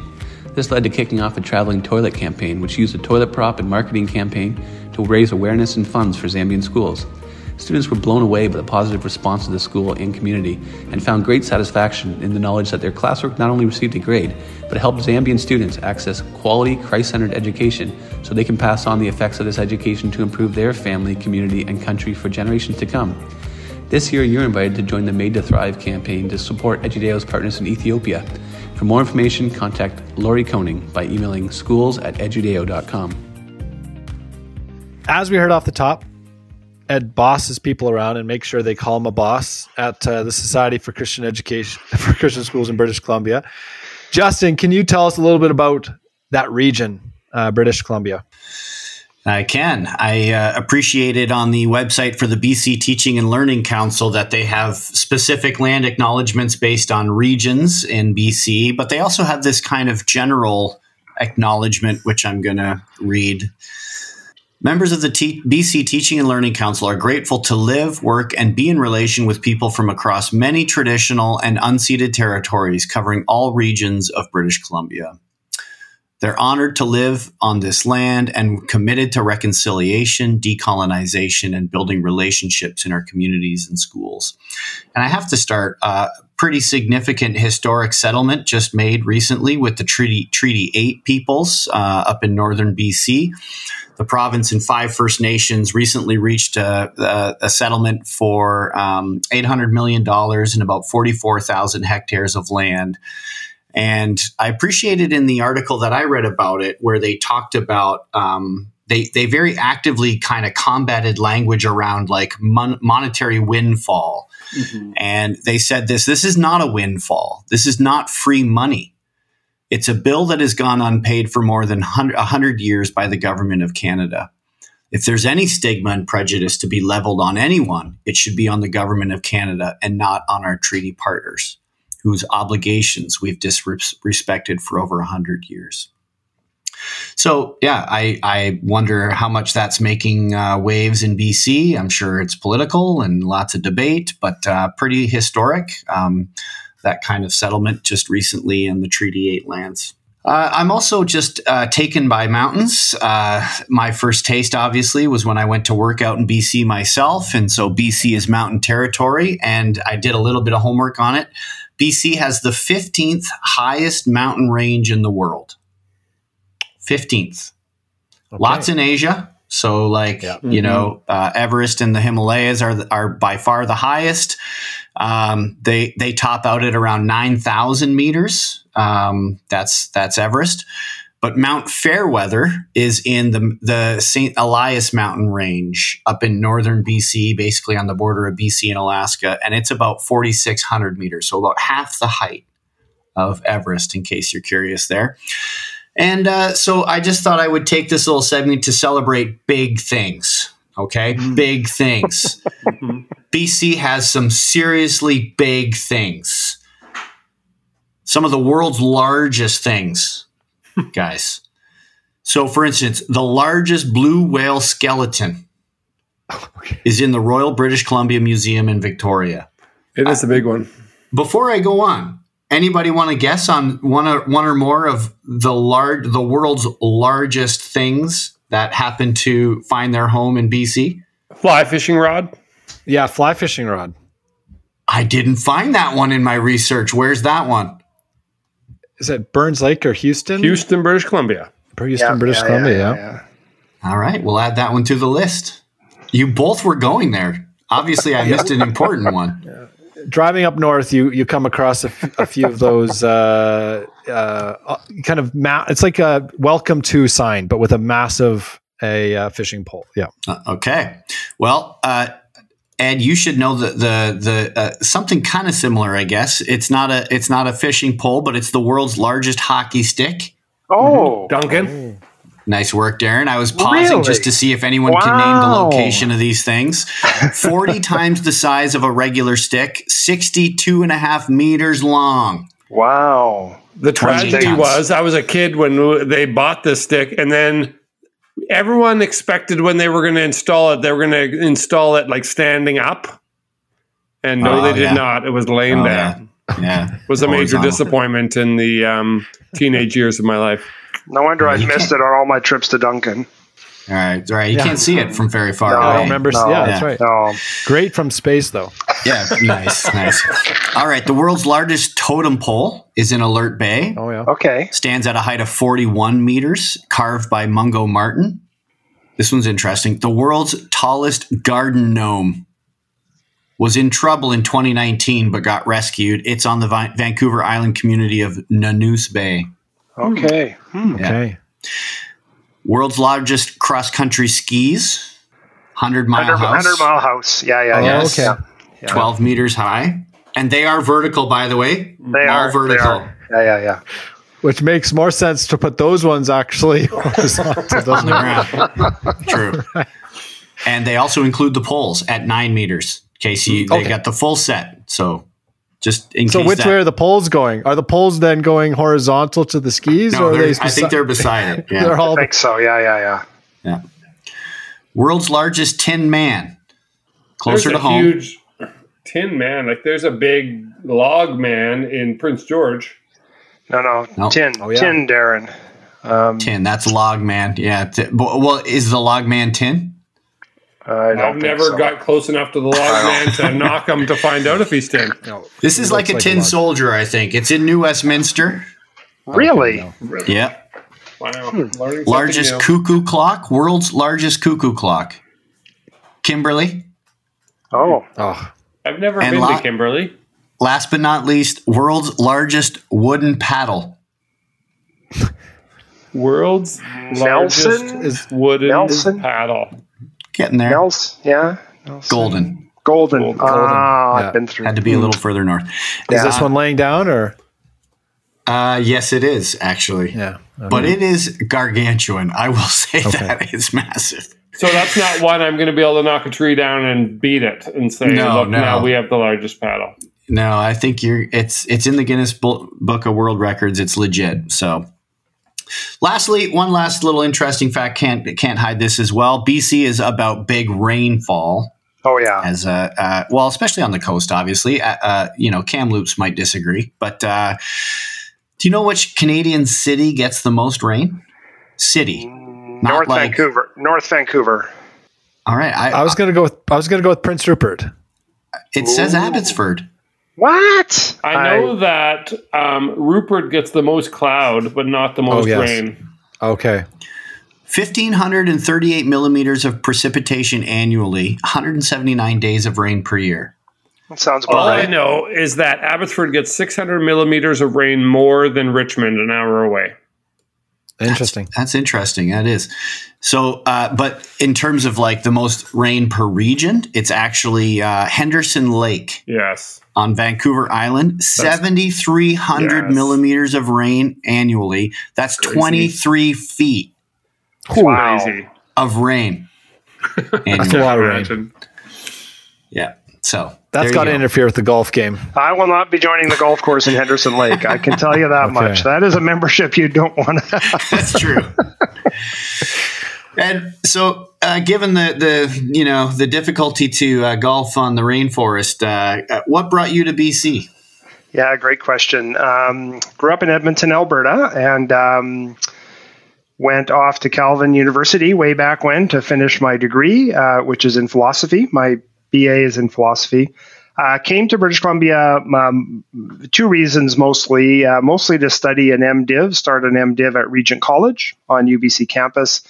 This led to kicking off a traveling toilet campaign, which used a toilet prop and marketing campaign to raise awareness and funds for Zambian schools. Students were blown away by the positive response of the school and community and found great satisfaction in the knowledge that their classwork not only received a grade, but helped Zambian students access quality, Christ centered education so they can pass on the effects of this education to improve their family, community, and country for generations to come. This year, you're invited to join the Made to Thrive campaign to support EduDeo's partners in Ethiopia. For more information, contact Lori Koning by emailing schools at edudeo.com. as we heard off the top, Ed bosses people around and makes sure they call him a boss at uh, the Society for Christian Education for Christian Schools in British Columbia. Justin, can you tell us a little bit about that region, uh, British Columbia? I can. I uh, appreciated on the website for the BC Teaching and Learning Council that they have specific land acknowledgements based on regions in BC, but they also have this kind of general acknowledgement, which I'm going to read. Members of the T- BC Teaching and Learning Council are grateful to live, work, and be in relation with people from across many traditional and unceded territories covering all regions of British Columbia. They're honored to live on this land and committed to reconciliation, decolonization, and building relationships in our communities and schools. And I have to start uh, pretty significant historic settlement just made recently with the Treaty Treaty Eight peoples uh, up in northern BC. The province and five First Nations recently reached a, a, a settlement for um, $800 million and about 44,000 hectares of land. And I appreciated in the article that I read about it where they talked about um, they they very actively kind of combated language around like mon- monetary windfall, and they said this this is not a windfall. This is not free money. It's a bill that has gone unpaid for more than 100, 100 years by the government of Canada. If there's any stigma and prejudice to be leveled on anyone, it should be on the government of Canada and not on our treaty partners whose obligations we've disrespected for over 100 years. So, yeah, I, I wonder how much that's making uh, waves in BC. I'm sure it's political and lots of debate, but uh, pretty historic. Um, that kind of settlement just recently in the Treaty 8 lands. Uh, I'm also just uh, taken by mountains. Uh, my first taste, obviously, was when I went to work out in BC myself. And so BC is mountain territory. And I did a little bit of homework on it. BC has the 15th highest mountain range in the world. 15th. Lots in Asia. So, like, Yeah. you know, uh, Everest and the Himalayas are, are by far the highest. Um, they they top out at around nine thousand meters. Um, that's that's Everest. But Mount Fairweather is in the the St. Elias mountain range up in northern BC, basically on the border of BC and Alaska, and it's about forty six hundred meters, so about half the height of Everest. In case you're curious, there. And uh, so I just thought I would take this little segment to celebrate big things. Okay, big things. BC has some seriously big things. Some of the world's largest things, guys. So, for instance, the largest blue whale skeleton is in the Royal British Columbia Museum in Victoria. It is a big one. Before I go on, anybody want to guess on one or one or more of the large, the world's largest things that happen to find their home in BC? Fly fishing rod. Yeah, fly fishing rod. I didn't find that one in my research. Where's that one? Is it Burns Lake or Houston? Houston, British Columbia. Houston, British Columbia. Yeah, All right, we'll add that one to the list. You both were going there. Obviously, I missed an important one. Driving up north, you you come across a, f- a few of those uh, uh, kind of ma- It's like a welcome to sign, but with a massive a uh, fishing pole. Yeah. Uh, okay. Well, uh, Ed, you should know the the the uh, something kind of similar. I guess it's not a it's not a fishing pole, but it's the world's largest hockey stick. Oh, Duncan. Nice work, Darren. I was pausing Really? just to see if anyone can name the location of these things. 40 times the size of a regular stick, 62 and a half meters long. wow. The tragedy was I was a kid when they bought this stick, and then everyone expected when they were going to install it, they were going to install it like standing up. And no, Oh, they did yeah. not. It was laying Oh, down. Yeah. It was a major Horizontal. disappointment in the um, teenage years of my life. No wonder I missed it on all my trips to Duncan. All right. All right. You can't see it from very far No. I away. remember. No. yeah, that's right. No, Great from space, though. Yeah. Nice. nice. All right. The world's largest totem pole is in Alert Bay. Oh yeah. okay. stands at a height of 41 meters, carved by Mungo Martin. This one's interesting. The world's tallest garden gnome was in trouble in 2019 but got rescued. It's on the Vi- Vancouver Island community of Nanoose Bay. Okay. Hmm. Okay. World's largest cross country skis, 100 mile 100, house, 100 mile house. Yeah, yeah, Oh, yeah. Yes. okay. Yeah. 12 meters high. And they are vertical, by the way. They All are they vertical. are. Yeah, yeah, yeah. Which makes more sense to put those ones actually horizontal, on doesn't the ground. True. And they also include the poles at nine meters. In case you they got the full set. So just in So case which that, way are the poles going? Are the poles then going horizontal to the skis, no, or are they're- they? I think they're beside it. they're all. I think so. Yeah, yeah, yeah. yeah. World's largest tin man. Closer there's to a home. huge tin man. Like there's a big log man in Prince George. No, no. No. Tin. Oh, yeah. Tin, Darren. Um, tin. That's log man. Yeah. T- well, is the log man tin? I don't I've never so. got close enough to the log man to knock him to find out if he's tin. This is like a looks like tin a soldier, I think. It's in New Westminster. Really? Yeah. Wow. Hmm. Learning something Largest new. cuckoo clock. World's largest cuckoo clock. Kimberley. Oh, Oh, I've never And been lo- to Kimberley. Last but not least, world's largest wooden paddle. World's largest Nelson? is wooden Nelson? paddle. Getting there. Nels. Yeah. Nelson. Golden. Golden. Golden. Ah, Yeah. I've been through. Had to be a little further north. is this one laying down or? Uh, yes, it is actually. Yeah. But it is gargantuan. I will say that it's massive. So that's not one I'm going to be able to knock a tree down and beat it and say, No, look, no. now we have the largest paddle. No, I think you're. It's it's in the Guinness Book of World Records. It's legit. So, lastly, one last little interesting fact can't can't hide this as well. BC is about big rainfall. Oh yeah. as a uh, well, especially on the coast. Obviously, uh, uh, you know, Kamloops might disagree, but uh, Do you know which Canadian city gets the most rain? City. Not North like, Vancouver. North Vancouver. All right. I, I was going to go with I was going to go with Prince Rupert. It Ooh. says Abbotsford. What? I know I, that um, Rupert gets the most cloud, but not the most oh, yes. rain. Okay. 1,538 millimeters of precipitation annually, 179 days of rain per year. That sounds about All right. I know is that Abbotsford gets 600 millimeters of rain more than Richmond, an hour away. Interesting. That's, that's interesting. That is. So, uh, but in terms of like the most rain per region, it's actually uh, Henderson Lake. Yes. On Vancouver Island, 7,300 yes. millimeters of rain annually. That's Crazy. 23 feet wow. of rain. That's a lot of rain. Yeah. So that's got to interfere with the golf game. I will not be joining the golf course in Henderson Lake. I can tell you that okay. much. That is a membership you don't want to. that's true. and so, uh, given the the you know the difficulty to uh, golf on the rainforest, uh, uh what brought you to BC? Yeah, great question. Um, grew up in Edmonton, Alberta, and um, went off to Calvin University way back when to finish my degree, uh, which is in philosophy. My BA is in philosophy. Uh, came to British Columbia um, two reasons mostly. Uh, mostly to study an MDiv, start an MDiv at Regent College on UBC campus,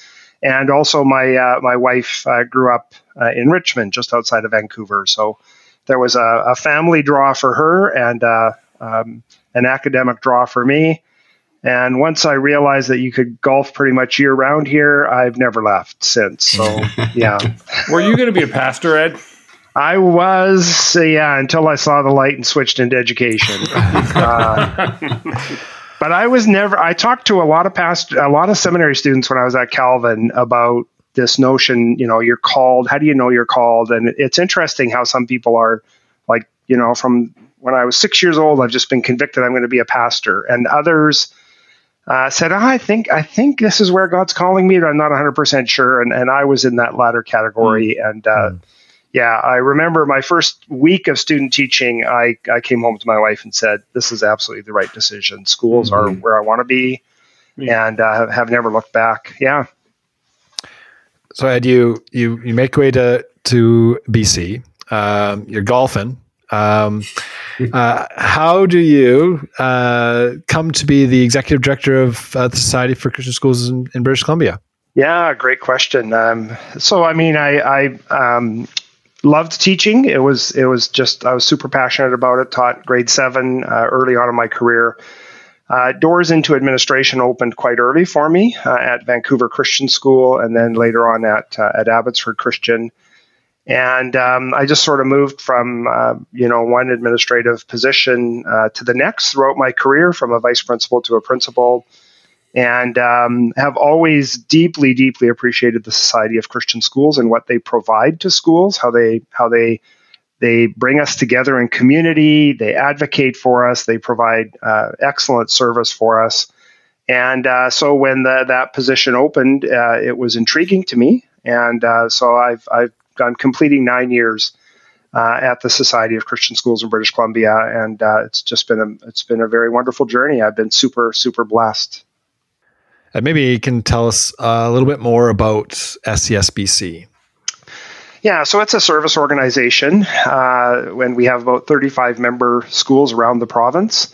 and also my uh, my wife uh, grew up uh, in Richmond, just outside of Vancouver. So there was a, a family draw for her and uh, um, an academic draw for me. And once I realized that you could golf pretty much year round here, I've never left since. So yeah. Were you going to be a pastor, Ed? I was, yeah, until I saw the light and switched into education. uh, but I was never. I talked to a lot of past, a lot of seminary students when I was at Calvin about this notion. You know, you're called. How do you know you're called? And it's interesting how some people are, like, you know, from when I was six years old, I've just been convicted I'm going to be a pastor, and others. Uh, said, oh, I think I think this is where God's calling me, but I'm not 100 percent sure. And and I was in that latter category. Mm. And uh, mm yeah, I remember my first week of student teaching. I, I came home to my wife and said, "This is absolutely the right decision. Schools mm-hmm. are where I want to be, and uh, have never looked back." Yeah. So, Ed, you you you make way to to BC. Um, you're golfing. Um, uh, how do you uh, come to be the executive director of uh, the Society for Christian Schools in, in British Columbia? Yeah, great question. Um, so, I mean, I, I um, loved teaching. It was it was just I was super passionate about it. Taught grade seven uh, early on in my career. Uh, doors into administration opened quite early for me uh, at Vancouver Christian School, and then later on at uh, at Abbotsford Christian. And um, I just sort of moved from uh, you know one administrative position uh, to the next throughout my career, from a vice principal to a principal and um, have always deeply, deeply appreciated the Society of Christian Schools and what they provide to schools, how they how they they bring us together in community, they advocate for us, they provide uh, excellent service for us. And uh, so when the, that position opened, uh, it was intriguing to me, and uh, so I've I've I'm completing nine years. Uh, at the Society of Christian Schools in British Columbia, and uh, it's just been a it's been a very wonderful journey. I've been super super blessed. And maybe you can tell us a little bit more about SCSBC. Yeah, so it's a service organization, uh, when we have about 35 member schools around the province.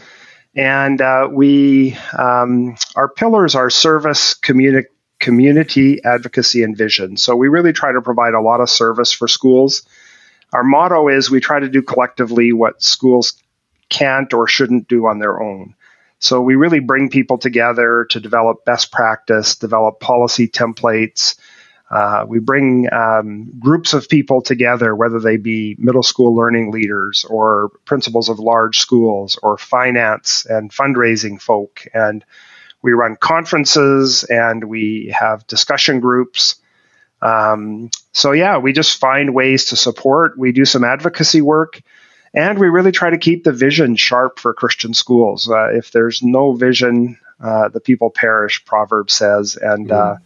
And uh, we, um, our pillars are service, communi- community, advocacy, and vision. So we really try to provide a lot of service for schools. Our motto is we try to do collectively what schools can't or shouldn't do on their own. So we really bring people together to develop best practice, develop policy templates. Uh, we bring um, groups of people together, whether they be middle school learning leaders or principals of large schools or finance and fundraising folk. And we run conferences and we have discussion groups. Um, so, yeah, we just find ways to support. We do some advocacy work. And we really try to keep the vision sharp for Christian schools. Uh, if there's no vision, uh, the people perish, Proverb says. And mm.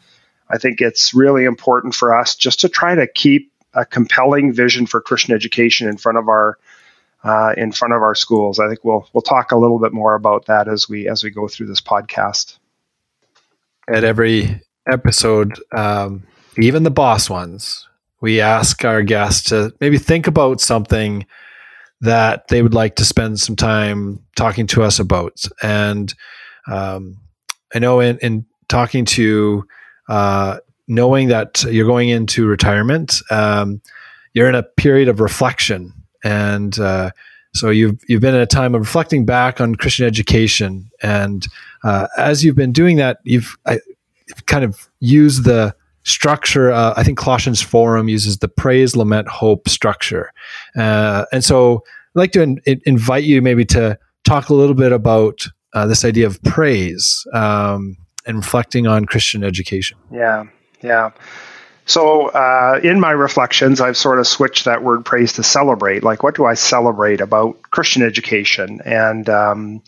I think it's really important for us just to try to keep a compelling vision for Christian education in front of our uh, in front of our schools. I think we'll we'll talk a little bit more about that as we as we go through this podcast. At every episode, um, even the boss ones, we ask our guests to maybe think about something that they would like to spend some time talking to us about. And um, I know in, in talking to uh, knowing that you're going into retirement, um, you're in a period of reflection, and uh, so you've you've been in a time of reflecting back on Christian education, and uh, as you've been doing that, you've, I, you've kind of used the structure. Uh, I think Colossians Forum uses the praise, lament, hope structure, uh, and so I'd like to in, invite you maybe to talk a little bit about uh, this idea of praise um, and reflecting on Christian education. Yeah, yeah. So, uh, in my reflections, I've sort of switched that word praise to celebrate. Like, what do I celebrate about Christian education? And um,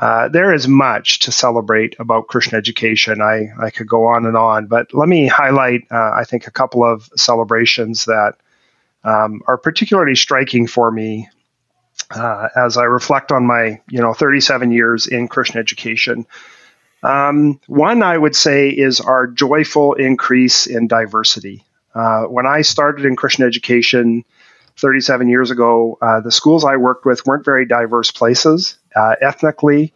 uh, there is much to celebrate about Christian education. I, I could go on and on, but let me highlight, uh, I think, a couple of celebrations that um, are particularly striking for me uh, as I reflect on my, you know, 37 years in Christian education. Um, one I would say is our joyful increase in diversity. Uh, when I started in Christian education 37 years ago, uh, the schools I worked with weren't very diverse places, uh, ethnically,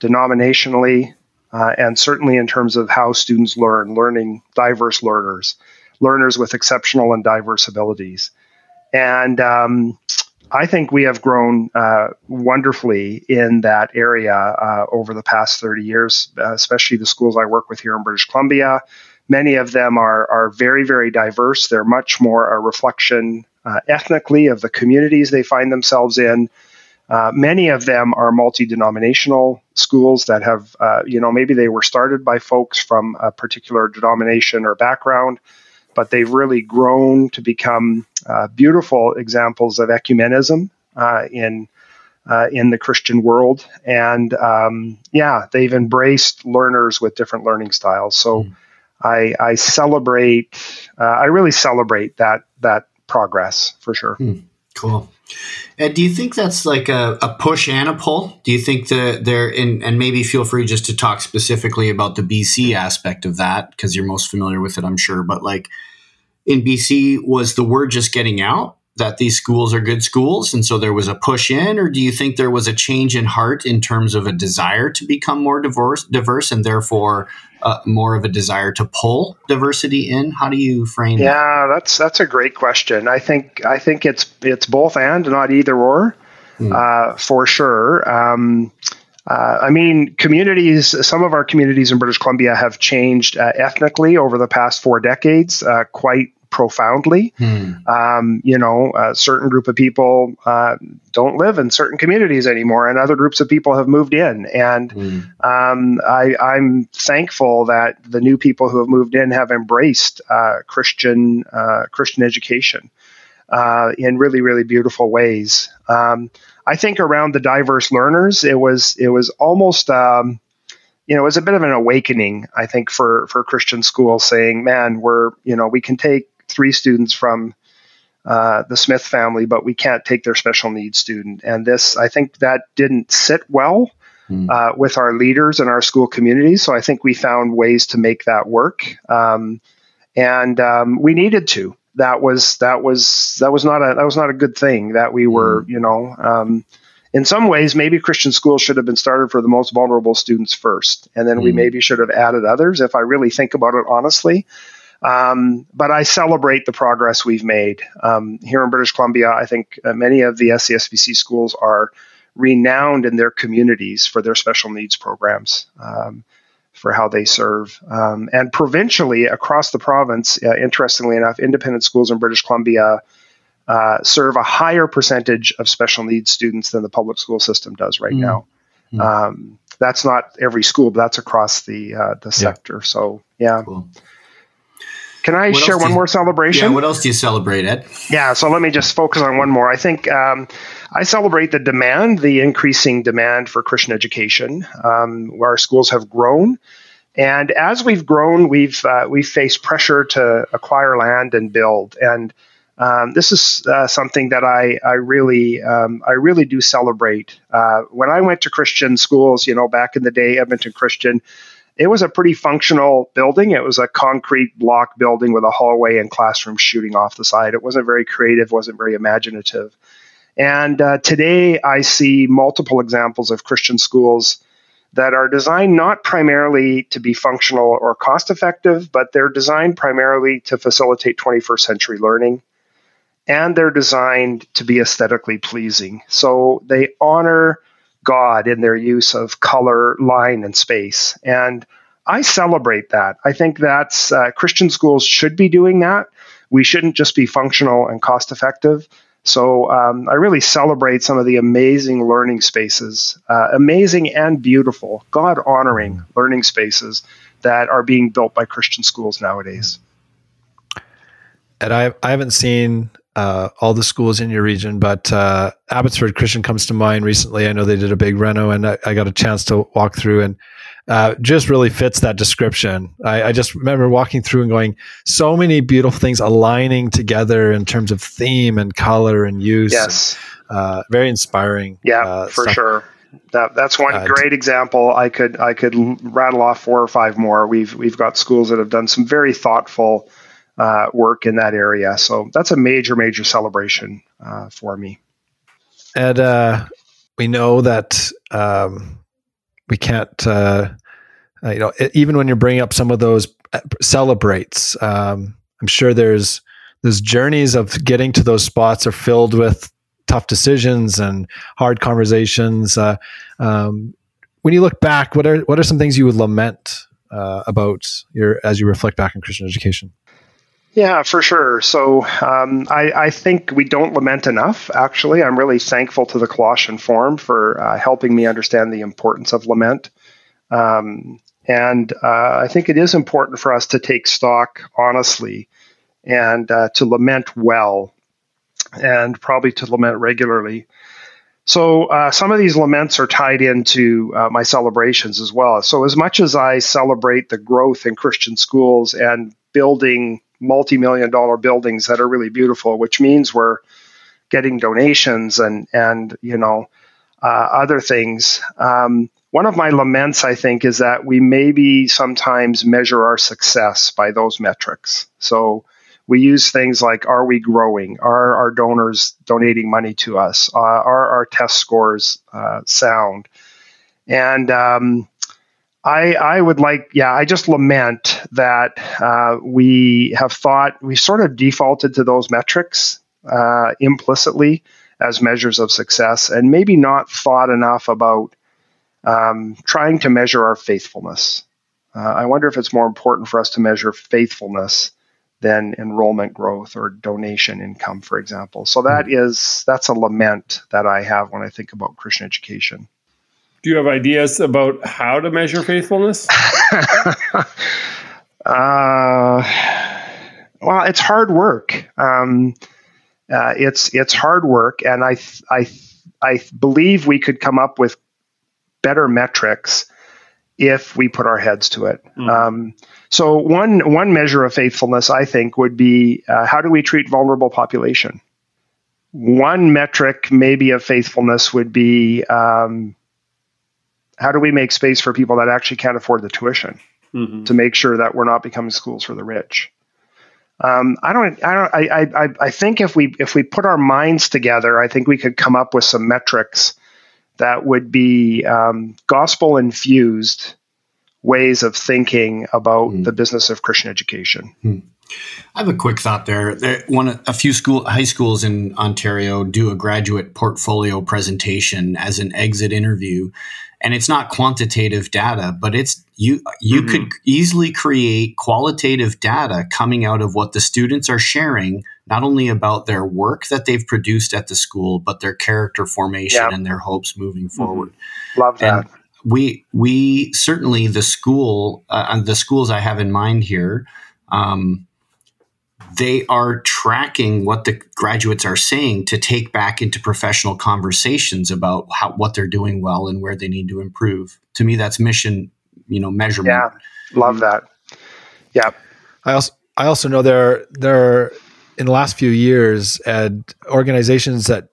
denominationally, uh, and certainly in terms of how students learn, learning diverse learners, learners with exceptional and diverse abilities. And um, I think we have grown uh, wonderfully in that area uh, over the past 30 years, uh, especially the schools I work with here in British Columbia. Many of them are, are very, very diverse. They're much more a reflection uh, ethnically of the communities they find themselves in. Uh, many of them are multi denominational schools that have, uh, you know, maybe they were started by folks from a particular denomination or background but they've really grown to become uh, beautiful examples of ecumenism uh, in uh, in the Christian world. And um, yeah, they've embraced learners with different learning styles. So mm. I, I, celebrate. Uh, I really celebrate that that progress for sure. Mm. Cool. Ed, do you think that's like a, a push and a pull? Do you think that there, and, and maybe feel free just to talk specifically about the BC aspect of that because you're most familiar with it, I'm sure. But like in BC, was the word just getting out that these schools are good schools? And so there was a push in, or do you think there was a change in heart in terms of a desire to become more diverse, diverse and therefore uh, more of a desire to pull diversity in? How do you frame yeah, that? that's that's a great question. I think I think it's it's both and not either or, hmm. uh, for sure. Um, uh, I mean, communities, some of our communities in British Columbia have changed uh, ethnically over the past four decades uh, quite profoundly. Hmm. Um, you know, a certain group of people uh, don't live in certain communities anymore, and other groups of people have moved in. And hmm. um, I, am thankful that the new people who have moved in have embraced uh, Christian uh, Christian education uh, in really, really beautiful ways. Um, I think around the diverse learners, it was it was almost. Um, you know, it was a bit of an awakening, I think, for for Christian schools, saying, "Man, we're you know we can take three students from uh, the Smith family, but we can't take their special needs student. And this, I think that didn't sit well mm. uh, with our leaders and our school community. So I think we found ways to make that work. Um, and um, we needed to. That was that was that was not a that was not a good thing that we were mm. you know um, in some ways maybe Christian schools should have been started for the most vulnerable students first and then mm. we hmm. maybe should have added others if I really think about it honestly um, but I celebrate the progress we've made. Um, here in British Columbia, I think uh, many of the SCSBC schools are renowned in their communities for their special needs programs, um, for how they serve. Um, and provincially, across the province, uh, interestingly enough, independent schools in British Columbia uh, serve a higher percentage of special needs students than the public school system does right mm. now. Mm. that's not every school, but that's across the uh, the sector. Yeah. So, yeah. Cool. Can I what share one you, more celebration? Yeah, what else do you celebrate, Ed? Yeah, so let me just focus on one more. I think um, I celebrate the demand, the increasing demand for Christian education. Um, our schools have grown. And as we've grown, we've uh, we've faced pressure to acquire land and build. And Um, this is uh, something that I, I really um, I really do celebrate. Uh, when I went to Christian schools, you know, back in the day, Edmonton Christian, it was a pretty functional building. It was a concrete block building with a hallway and classroom shooting off the side. It wasn't very creative, wasn't very imaginative. And uh, today, I see multiple examples of Christian schools that are designed not primarily to be functional or cost effective, but they're designed primarily to facilitate 21st century learning. And they're designed to be aesthetically pleasing. So they honor God in their use of color, line, and space. And I celebrate that. I think that's uh, Christian schools should be doing that. We shouldn't just be functional and cost effective. So um, I really celebrate some of the amazing learning spaces, uh, amazing and beautiful, God honoring learning spaces that are being built by Christian schools nowadays. And I, I haven't seen uh, all the schools in your region, but uh, Abbotsford Christian comes to mind recently. I know they did a big reno, and I, I got a chance to walk through, and uh, just really fits that description. I, I, just remember walking through and going, so many beautiful things aligning together in terms of theme and color and use. Yes, and, uh, very inspiring. Yeah, uh, for stuff. sure. That, that's one uh, great example. I could I could rattle off four or five more. We've we've got schools that have done some very thoughtful uh, work in that area. So that's a major major celebration uh, for me. And we know that um, we can't uh, uh, you know even when you're bringing up some of those uh, celebrates um, i'm sure there's those journeys of getting to those spots are filled with tough decisions and hard conversations uh, um, when you look back what are what are some things you would lament uh, about your as you reflect back on christian education yeah, for sure. So um, I, I, think we don't lament enough, actually. I'm really thankful to the Colossian Forum for uh, helping me understand the importance of lament. Um, and uh, I think it is important for us to take stock honestly and uh, to lament well and probably to lament regularly. So uh, some of these laments are tied into uh, my celebrations as well. So as much as I celebrate the growth in Christian schools and building multi-million dollar buildings that are really beautiful, which means we're getting donations and and you know uh, other things. Um, one of my laments, I think, is that we maybe sometimes measure our success by those metrics. So we use things like are we growing? Are our donors donating money to us? Uh, are our test scores uh, sound? And um, I, I would like, yeah, I just lament that uh, we have thought, we sort of defaulted to those metrics uh, implicitly as measures of success and maybe not thought enough about um, trying to measure our faithfulness. Uh, I wonder if it's more important for us to measure faithfulness than enrollment growth or donation income, for example. So that mm-hmm. that's a lament that I have when I think about Christian education. Do you have ideas about how to measure faithfulness? uh, well, it's hard work. Um, uh, it's it's hard work, and I I I believe we could come up with better metrics if we put our heads to it. Mm. Um, so one one measure of faithfulness, I think, would be uh, how do we treat vulnerable population. One metric, maybe of faithfulness, would be um, how do we make space for people that actually can't afford the tuition mm-hmm. to make sure that we're not becoming schools for the rich? Um, I don't. I don't. I, I. I think if we if we put our minds together, I think we could come up with some metrics that would be um, gospel infused ways of thinking about mm. the business of Christian education. Mm. I have a quick thought there. there one, a few school high schools in Ontario do a graduate portfolio presentation as an exit interview, and it's not quantitative data but it's you you mm-hmm. could easily create qualitative data coming out of what the students are sharing not only about their work that they've produced at the school but their character formation yeah. and their hopes moving mm-hmm. forward love that and we we certainly the school uh, the schools i have in mind here um, they are tracking what the graduates are saying to take back into professional conversations about how, what they're doing well and where they need to improve. To me, that's mission, you know, measurement. Yeah, love that. Yeah. I also I also know there there in the last few years, and organizations that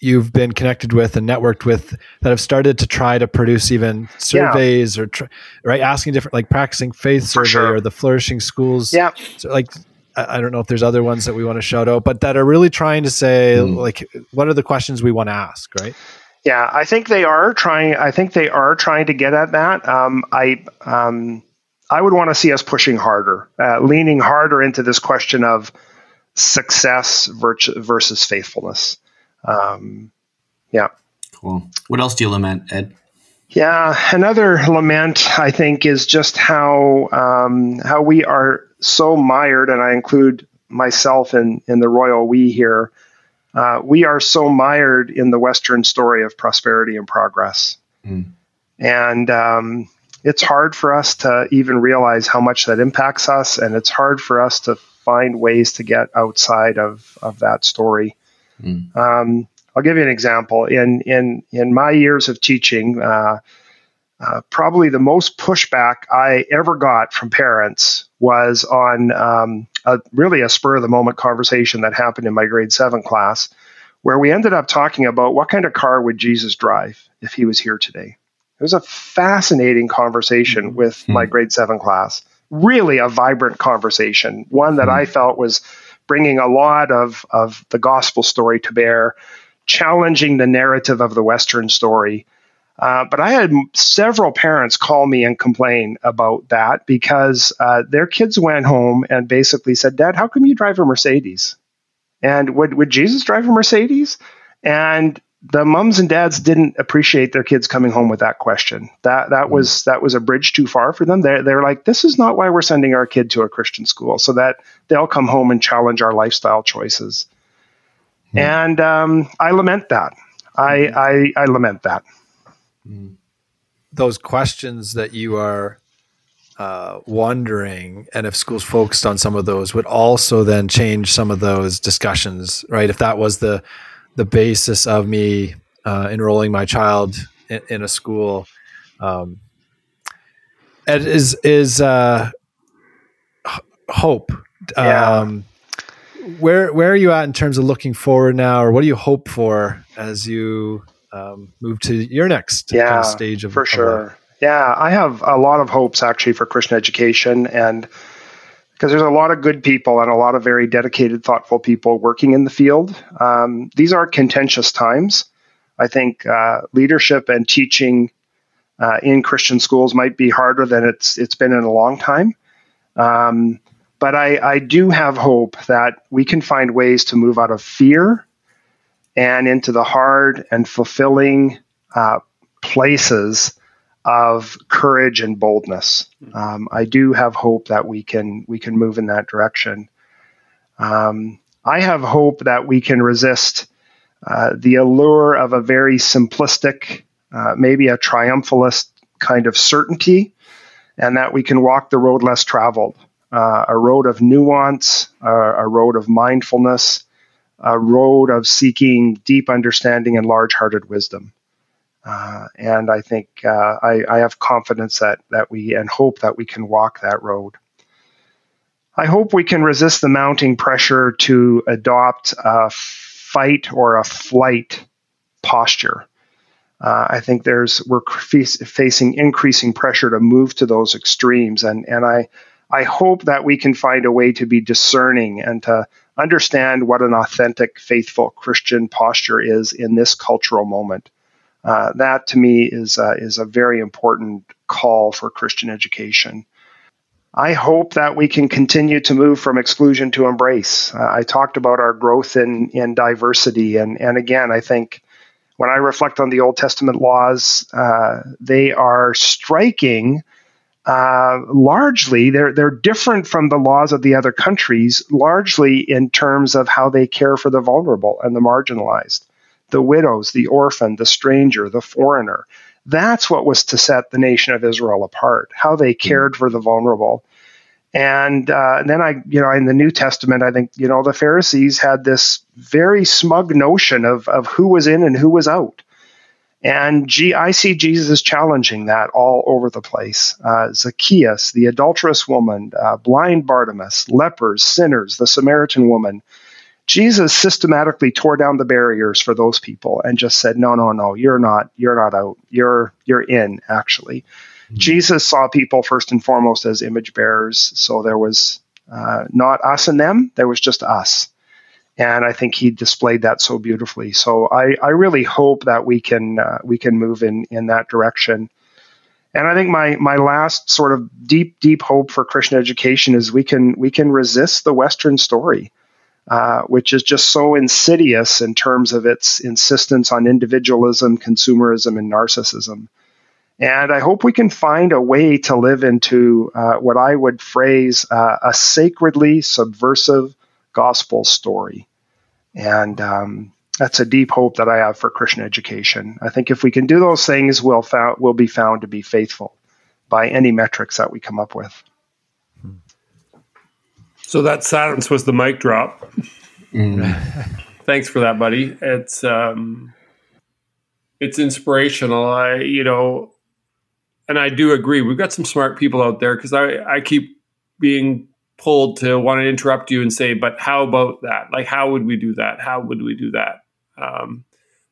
you've been connected with and networked with that have started to try to produce even surveys yeah. or tr- right asking different like practicing faith For survey sure. or the flourishing schools Yeah. so like I I don't know if there's other ones that we want to shout out, but that are really trying to say Mm. like what are the questions we want to ask, right? Yeah, I think they are trying. I think they are trying to get at that. Um, I um, I would want to see us pushing harder, uh, leaning harder into this question of success virtu- versus faithfulness. Um, yeah. Cool. What else do you lament, Ed? Yeah, another lament I think is just how um, how we are so mired, and I include myself in in the royal we here. Uh, we are so mired in the Western story of prosperity and progress, Mm. and um, it's hard for us to even realize how much that impacts us, and it's hard for us to find ways to get outside of of that story. Mm. Um, I'll give you an example. In in in my years of teaching, uh, uh, probably the most pushback I ever got from parents was on um, a, really a spur of the moment conversation that happened in my grade seven class, where we ended up talking about what kind of car would Jesus drive if he was here today. It was a fascinating conversation with my grade seven class. Really a vibrant conversation, one that I felt was bringing a lot of, of the gospel story to bear, challenging the narrative of the Western story. Uh, but I had several parents call me and complain about that because uh, their kids went home and basically said, Dad, how come you drive a Mercedes? And would, would Jesus drive a Mercedes? And the mums and dads didn't appreciate their kids coming home with that question. That that was that was a bridge too far for them. They're, they're like, this is not why we're sending our kid to a Christian school, so that they'll come home and challenge our lifestyle choices. And um, I lament that. I, I I lament that. Those questions that you are uh, wondering, and if schools focused on some of those, would also then change some of those discussions, right? If that was the the basis of me uh, enrolling my child in, in a school, um, it is is uh, hope. Yeah. Um, where where are you at in terms of looking forward now, or what do you hope for as you um, move to your next kind of stage of for of life? sure. Yeah, I have a lot of hopes actually for Christian education, and because there's a lot of good people and a lot of very dedicated, thoughtful people working in the field. Um, these are contentious times. I think uh, leadership and teaching uh, in Christian schools might be harder than it's it's been in a long time. Um, but I, I do have hope that we can find ways to move out of fear and into the hard and fulfilling uh, places of courage and boldness. Um, I do have hope that we can we can move in that direction. Um, I have hope that we can resist uh, the allure of a very simplistic, uh, maybe a triumphalist kind of certainty, and that we can walk the road less traveled, uh, a road of nuance, uh, a road of mindfulness, a road of seeking deep understanding and large-hearted wisdom. Uh, and I think uh, I, I have confidence that that we and hope that we can walk that road. I hope we can resist the mounting pressure to adopt a fight or a flight posture. Uh, I think there's we're facing increasing pressure to move to those extremes, and and I I hope that we can find a way to be discerning and to understand what an authentic, faithful Christian posture is in this cultural moment. Uh, that to me is uh, is a very important call for Christian education. I hope that we can continue to move from exclusion to embrace. Uh, I talked about our growth in in diversity, and and again, I think when I reflect on the Old Testament laws, uh, they are striking. Uh, largely, they're they're different from the laws of the other countries, largely in terms of how they care for the vulnerable and the marginalized the widows, the orphan, the stranger, the foreigner. That's what was to set the nation of Israel apart, how they cared for the vulnerable. And, uh, and then I, you know, in the New Testament, I think, you know, the Pharisees had this very smug notion of, of who was in and who was out. And gee, I see Jesus challenging that all over the place. Uh, Zacchaeus, the adulterous woman, uh, blind Bartimaeus, lepers, sinners, the Samaritan woman, Jesus systematically tore down the barriers for those people and just said, "No, no, no, you're not. You're not out. You're you're in." Actually, mm-hmm. Jesus saw people first and foremost as image bearers. So there was uh, not us and them. There was just us, and I think he displayed that so beautifully. So I I really hope that we can uh, we can move in in that direction. And I think my my last sort of deep deep hope for Christian education is we can we can resist the Western story uh, which is just so insidious in terms of its insistence on individualism, consumerism, and narcissism. And I hope we can find a way to live into uh, what I would phrase uh, a sacredly subversive gospel story. And um, that's a deep hope that I have for Christian education. I think if we can do those things, we'll, found, we'll be found to be faithful by any metrics that we come up with. So that silence was the mic drop. Mm. Thanks for that, buddy. It's um, it's inspirational. I you know, and I do agree. We've got some smart people out there because I I keep being pulled to want to interrupt you and say, but how about that? Like, how would we do that? How would we do that? Um,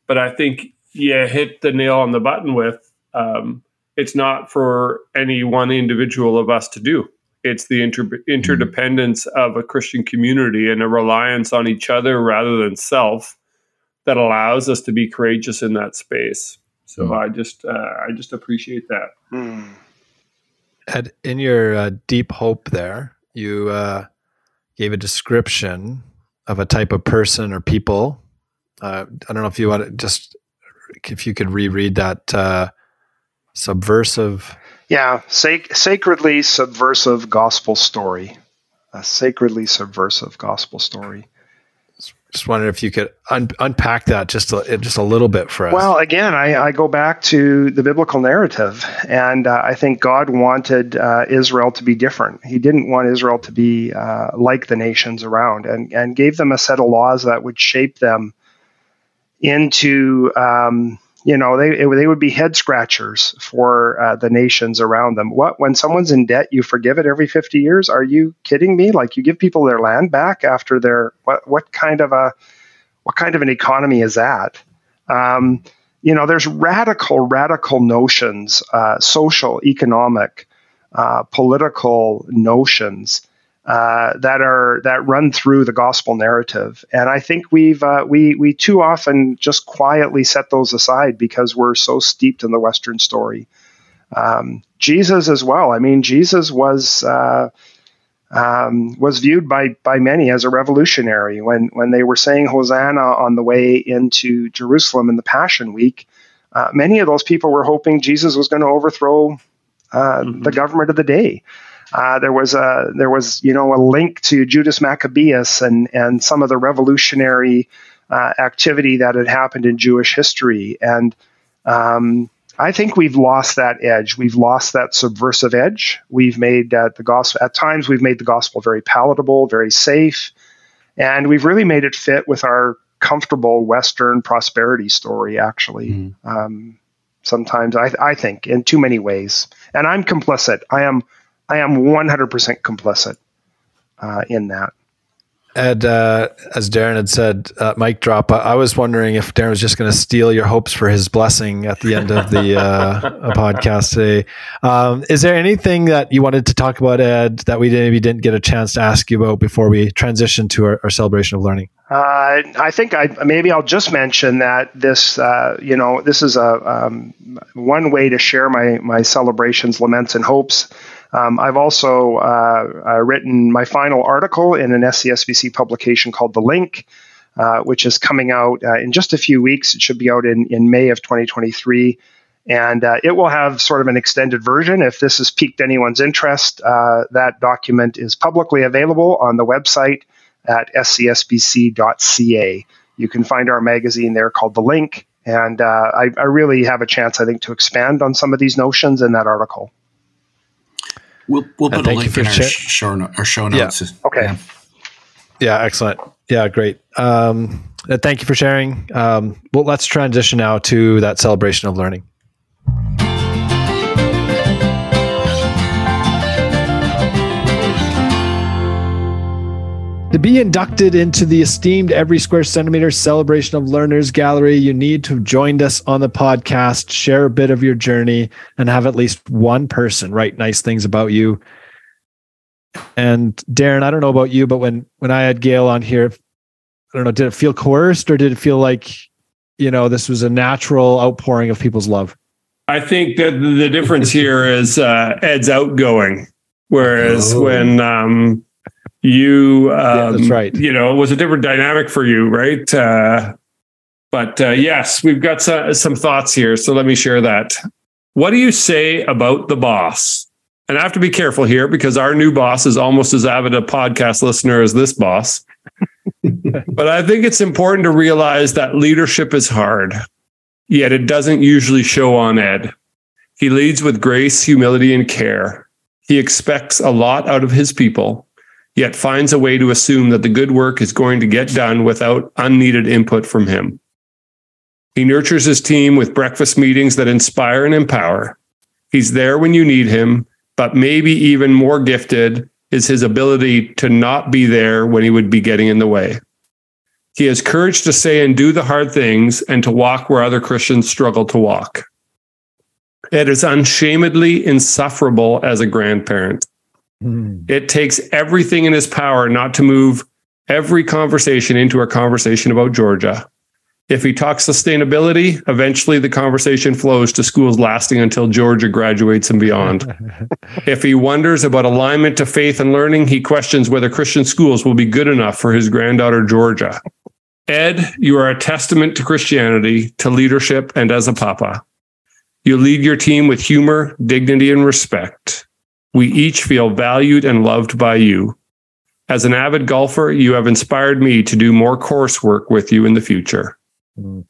but I think you hit the nail on the button with um, it's not for any one individual of us to do it's the inter- interdependence of a Christian community and a reliance on each other rather than self that allows us to be courageous in that space. So mm. I just uh, I just appreciate that. Mm. Ed, in your uh, deep hope there, you uh, gave a description of a type of person or people. Uh, I don't know if you want to just if you could reread that uh, subversive yeah, sac- sacredly subversive gospel story. A sacredly subversive gospel story. Just wondering if you could un- unpack that just a, just a little bit for us. Well, again, I, I go back to the biblical narrative, and uh, I think God wanted uh, Israel to be different. He didn't want Israel to be uh, like the nations around, and and gave them a set of laws that would shape them into um, you know they it, they would be head scratchers for uh, the nations around them. What when someone's in debt, you forgive it every fifty years? Are you kidding me? Like you give people their land back after their what what kind of a what kind of an economy is that? Um, you know, there's radical radical notions, uh, social, economic, uh, political notions uh, that are that run through the gospel narrative, and I think we've uh, we we too often just quietly set those aside because we're so steeped in the Western story. Um, Jesus as well. I mean, Jesus was uh, um, was viewed by by many as a revolutionary when when they were saying Hosanna on the way into Jerusalem in the Passion Week. Uh, many of those people were hoping Jesus was going to overthrow uh, mm-hmm. the government of the day. Uh, there was a there was you know a link to Judas Maccabeus and and some of the revolutionary uh, activity that had happened in Jewish history, and um, I think we've lost that edge. We've lost that subversive edge. We've made uh, the gospel at times we've made the gospel very palatable, very safe, and we've really made it fit with our comfortable Western prosperity story. Actually. Mm. Um, sometimes I, I think in too many ways, and I'm complicit. I am I am 100% complicit uh, in that. Ed, uh, as Darren had said, uh, mic drop. I, I, was wondering if Darren was just going to steal your hopes for his blessing at the end of the uh, podcast today. Um, is there anything that you wanted to talk about, Ed, that we maybe didn't get a chance to ask you about before we transition to our, our celebration of learning? Uh, I think I maybe I'll just mention that this, uh, you know, this is a um, one way to share my my celebrations, laments, and hopes. Um, I've also uh, uh, written my final article in an SCSBC publication called The Link, uh, which is coming out uh, in just a few weeks. It should be out in, in May of 2023. And uh, it will have sort of an extended version. If this has piqued anyone's interest, uh, that document is publicly available on the website at scsbc.ca. You can find our magazine there called The Link. And I, I really have a chance, I think, to expand on some of these notions in that article. We'll, we'll put a link in our, show, no, our show notes. Yeah. Okay. Yeah. yeah. excellent. Yeah, great. Um, uh, thank you for sharing. Um, well, let's transition now to that celebration of learning. To be inducted into the esteemed Every Square Centimeter Celebration of Learners Gallery, you need to have joined us on the podcast, share a bit of your journey, and have at least one person write nice things about you. And Darren, I don't know about you, but when when I had Gail on here, I don't know, did it feel coerced or did it feel like, you know, this was a natural outpouring of people's love? I think that the difference here is uh, Ed's outgoing, whereas Oh. when um, you, um, Yeah, that's right. You know, it was a different dynamic for you, right? Uh, but uh, yes, we've got some, some thoughts here, so let me share that. What do you say about the boss? And I have to be careful here because our new boss is almost as avid a podcast listener as this boss. but I think it's important to realize that leadership is hard yet it doesn't usually show on Ed. He leads with grace, humility, and care. He expects a lot out of his people, yet finds a way to assume that the good work is going to get done without unneeded input from him. He nurtures his team with breakfast meetings that inspire and empower. He's there when you need him, but maybe even more gifted is his ability to not be there when he would be getting in the way. He has courage to say and do the hard things and to walk where other Christians struggle to walk. It is unshamedly insufferable as a grandparent. Mm. It takes everything in his power not to move every conversation into a conversation about Georgia. If he talks sustainability, eventually the conversation flows to schools lasting until Georgia graduates and beyond. if he wonders about alignment to faith and learning, he questions whether Christian schools will be good enough for his granddaughter, Georgia. Ed, you are a testament to Christianity, to leadership, and as a papa. You lead your team with humor, dignity, and respect. We each feel valued and loved by you. As an avid golfer, you have inspired me to do more coursework with you in the future.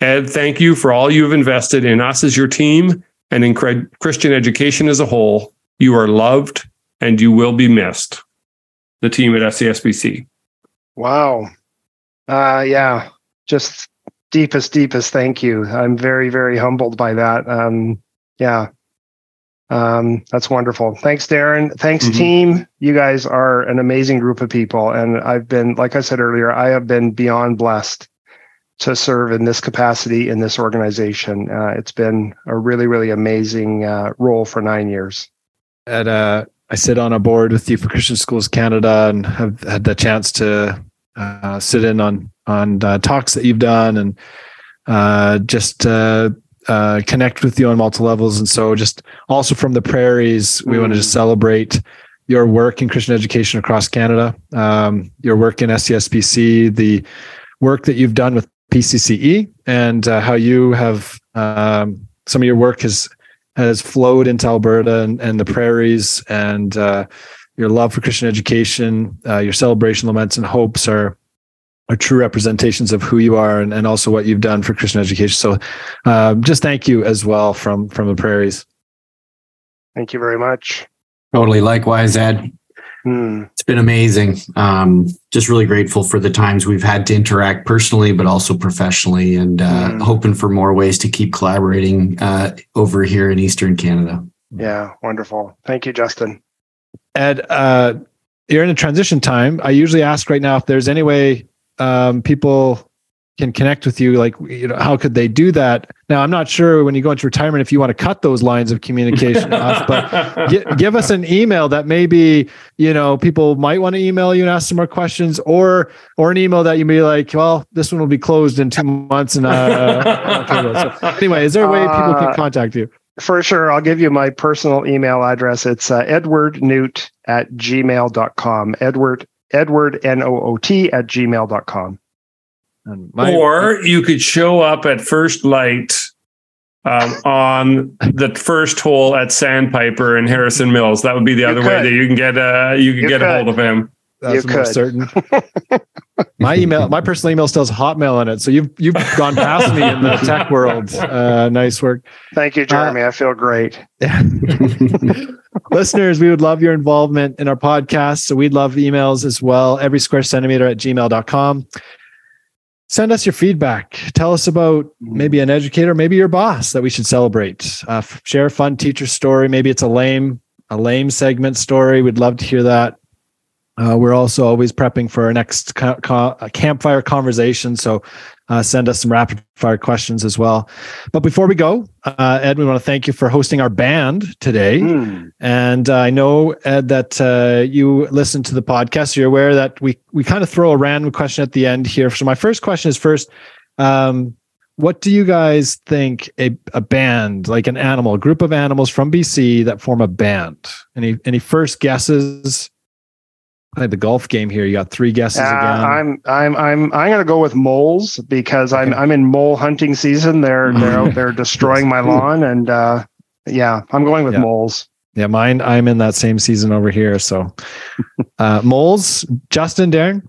Ed, thank you for all you have invested in us as your team and in cre- Christian education as a whole. You are loved and you will be missed. The team at SCSBC. Wow. Uh, yeah, just deepest, deepest thank you. I'm very, very humbled by that. Um, yeah. Um, that's wonderful. Thanks, Darren. Thanks, Mhm. team. You guys are an amazing group of people. And I've been, like I said earlier, I have been beyond blessed to serve in this capacity in this organization. Uh, it's been a really, really amazing uh, role for nine years. At uh, I sit on a board with you for Christian Schools Canada and have had the chance to uh, sit in on on uh, talks that you've done and uh, just uh, connect with you on multiple levels. And so, just also from the prairies, we want to just celebrate your work in Christian education across Canada, um, your work in SCSBC, the work that you've done with PCCE, and uh, how you have um, some of your work has has flowed into Alberta and, and the prairies, and uh, your love for Christian education, uh, your celebration, laments, and hopes are are true representations of who you are and, and also what you've done for Christian education. So, uh, just thank you as well from from the prairies. Thank you very much. Totally. Likewise, Ed. Hmm. It's been amazing. Um, just really grateful for the times we've had to interact personally, but also professionally, and uh, Mm. hoping for more ways to keep collaborating uh, over here in Eastern Canada. Yeah, wonderful. Thank you, Justin. Ed, uh, you're in a transition time. I usually ask right now if there's any way um, people can connect with you. Like, you know, how could they do that? Now, I'm not sure when you go into retirement if you want to cut those lines of communication off, but gi- give us an email that maybe you know people might want to email you and ask some more questions, or or an email that you may be like, well, this one will be closed in two months, and uh, so anyway, is there a way people can Uh, contact you? For sure, I'll give you my personal email address. It's uh, edwardnoot at gmail.com. Edward, Edward, N O O T at gmail.com. And my- or you could show up at first light um, on the first hole at Sandpiper in Harrison Mills. That would be the You other way that you can get uh, you can You get a hold of him. That's You could. certain. my email, my personal email still has Hotmail in it, so you've you've gone past me in the tech world. Uh, nice work, Thank you, Jeremy. I feel great. listeners. We would love your involvement in our podcast, so we'd love emails as well. Every square centimeter at gmail.com. Send us your feedback. Tell us about maybe an educator, maybe your boss that we should celebrate. Uh, share a fun teacher story. Maybe it's a lame a lame segment story. We'd love to hear that. Uh, we're also always prepping for our next ca- ca- campfire conversation. So uh, send us some rapid fire questions as well. But before we go, uh, Ed, we want to thank you for hosting our band today. Mm. And uh, I know, Ed, that uh, you listen to the podcast. So you're aware that we we kind of throw a random question at the end here. So my first question is first, um, what do you guys think a, a band, like an animal, a group of animals from BC that form a band? Any any first guesses? Play the golf game here. You got three guesses Uh, again. I'm I'm I'm I'm gonna go with moles because I'm Okay. I'm in mole hunting season. They're they're out there destroying my lawn and uh, yeah, I'm going with Yeah. moles. Yeah, mine. I'm in that same season over here. So, uh, moles. Justin, Darren,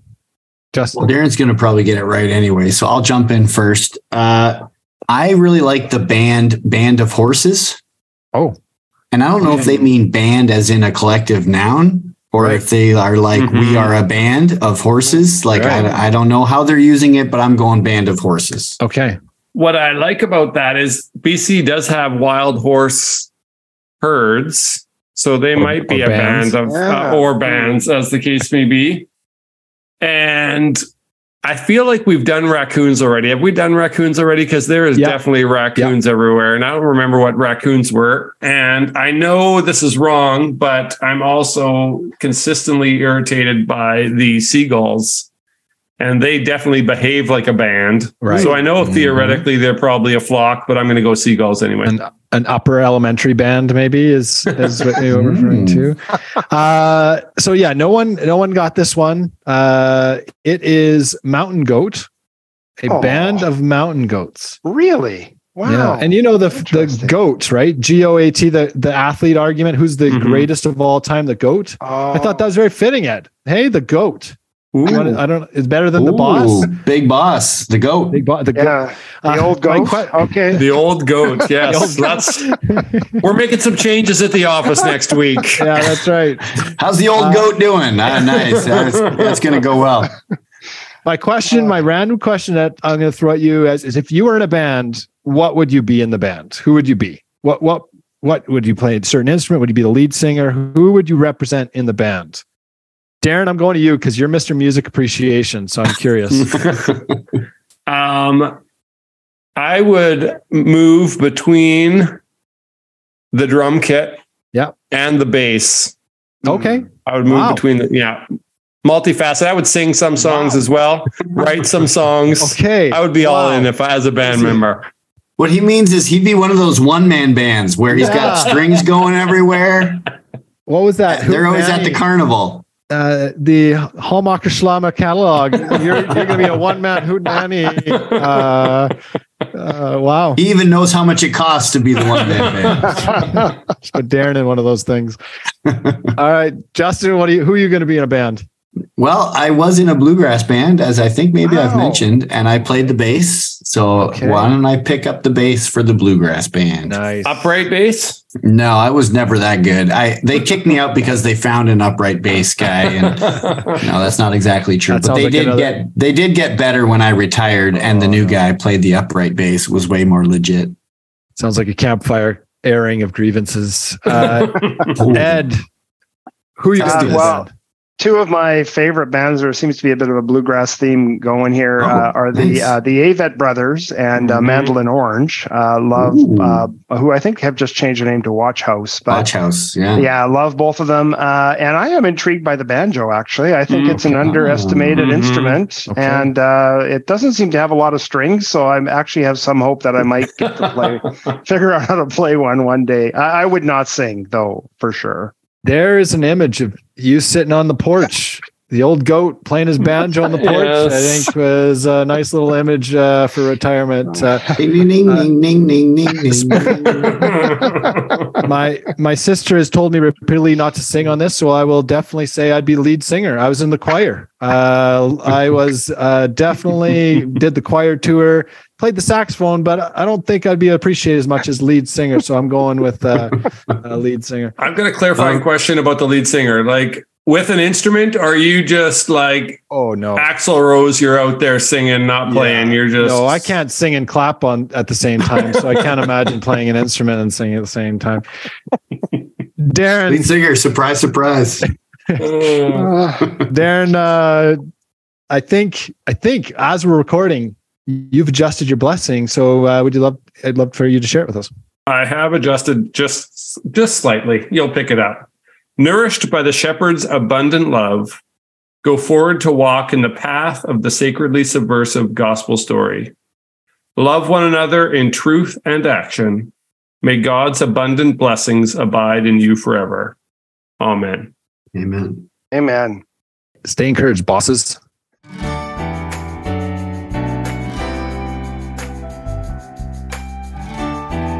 Justin. Well, Darren's going to probably get it right anyway, so I'll jump in first. Uh, I really like the band Band of Horses. Oh. And I don't know if they mean band as in a collective noun or Right. if they are like, Mhm. we are a band of horses. Like, Right. I, I don't know how they're using it, but I'm going Band of Horses. Okay. what I like about that is BC does have wild horse herds, so they Or- might be a bands. band of Yeah. uh, or bands, as the case may be. And I feel like we've done raccoons already. Have we done raccoons already? Because there is Yeah. definitely raccoons everywhere, and I don't remember what raccoons were. And I know this is wrong, but I'm also consistently irritated by the seagulls. And they definitely behave like a band. Right. So I know Mhm. theoretically they're probably a flock, but I'm going to go seagulls anyway. An an upper elementary band, maybe is is what you're referring to. Uh, so yeah, no one no one got this one. Uh, it is mountain goat, a Oh. band of mountain goats. Really? Wow. Yeah, and you know the the goat, right? G O A T, the the athlete argument. Who's the Mhm. greatest of all time? The goat. I thought that was very fitting. Ed, hey, the goat. Ooh. I don't. It's better than the boss. Big boss, the goat. Big boss. The goat. yeah, the Uh, old goat. que- okay. The old goat. Yes. The old That's, we're making some changes at the office next week. yeah, that's right. How's the old Uh, goat doing? Ah, nice. That's, that's going to go well. My question, my random question that I'm going to throw at you is, is if you were in a band, what would you be in the band? Who would you be? What what what would you play? A certain instrument? Would you be the lead singer? Who would you represent in the band? Darren, I'm going to you because you're Mr. Music Appreciation, so I'm curious. um, I would move between the drum kit Yeah. and the bass. okay, I would move Wow. between the, yeah, multifaceted. I would sing some songs Wow. as well, write some songs. okay. I would be all in if I as a band member. What he means is he'd be one of those one man bands where he's Yeah. got strings going everywhere. What was that? They're always at the carnival. Uh, the Hammacher Schlemmer catalog. You're, you're going to be a one man hoot nanny. Uh, uh, wow. He even knows how much it costs to be the one man band. Put Darren in one of those things. All right, Justin, what are you? Who are you going to be in a band? Well, I was in a bluegrass band, as I think maybe I've mentioned, and I played the bass. So Okay. why don't I pick up the bass for the bluegrass band? Nice. Upright bass? No, I was never that good. I they kicked me out because they found an upright bass guy, and no, that's not exactly true. That but they like did another- get they did get better when I retired, and the new Oh. guy played the upright bass. Was way more legit. Sounds like a campfire airing of grievances. Uh, Ed, who are you going to Uh, be? in a well, band? Two of my favorite bands, there seems to be a bit of a bluegrass theme going here, Oh, uh, are the nice. uh, the Avett Brothers and uh, Mhm. Mandolin Orange. Uh, love, uh, who I think have just changed their name to Watch House. But Watch House, yeah. yeah, love both of them. Uh, and I am intrigued by the banjo, actually. I think Mm. it's an underestimated Mhm. instrument Okay. and uh, it doesn't seem to have a lot of strings. So I actually have some hope that I might get to play, figure out how to play one one day. I, I would not sing, though, for sure. There is an image of you sitting on the porch. The old goat playing his banjo on the porch, I Yes. think was a nice little image uh, for retirement. Uh, my my sister has told me repeatedly not to sing on this, so I will definitely say I'd be lead singer. I was in the choir. Uh, I was uh, definitely did the choir tour, played the saxophone, but I don't think I'd be appreciated as much as lead singer. So I'm going with uh, uh, lead singer. I'm going to clarify a Um, question about the lead singer. Like with an instrument, are you just like Oh no. Axl Rose? You're out there singing, not playing. Yeah. You're just No, I can't sing and clap on at the same time, so I can't imagine playing an instrument and singing at the same time. Darren, Lead singer, surprise, surprise. Darren, uh, I think I think as we're recording, you've adjusted your blessing. So uh, would you love? I'd love for you to share it with us. I have adjusted just just slightly. You'll pick it up. Nourished by the shepherd's abundant love, go forward to walk in the path of the sacredly subversive gospel story. Love one another in truth and action. May God's abundant blessings abide in you forever. Amen. Amen. Amen. Stay encouraged, bosses.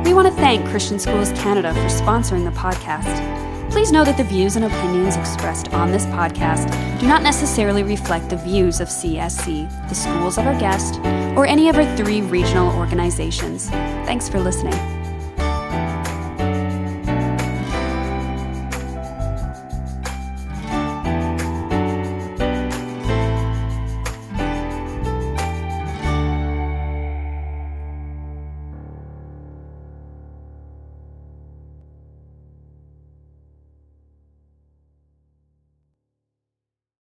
We want to thank Christian Schools Canada for sponsoring the podcast. Please know that the views and opinions expressed on this podcast do not necessarily reflect the views of CSC, the schools of our guest, or any of our three regional organizations. Thanks for listening.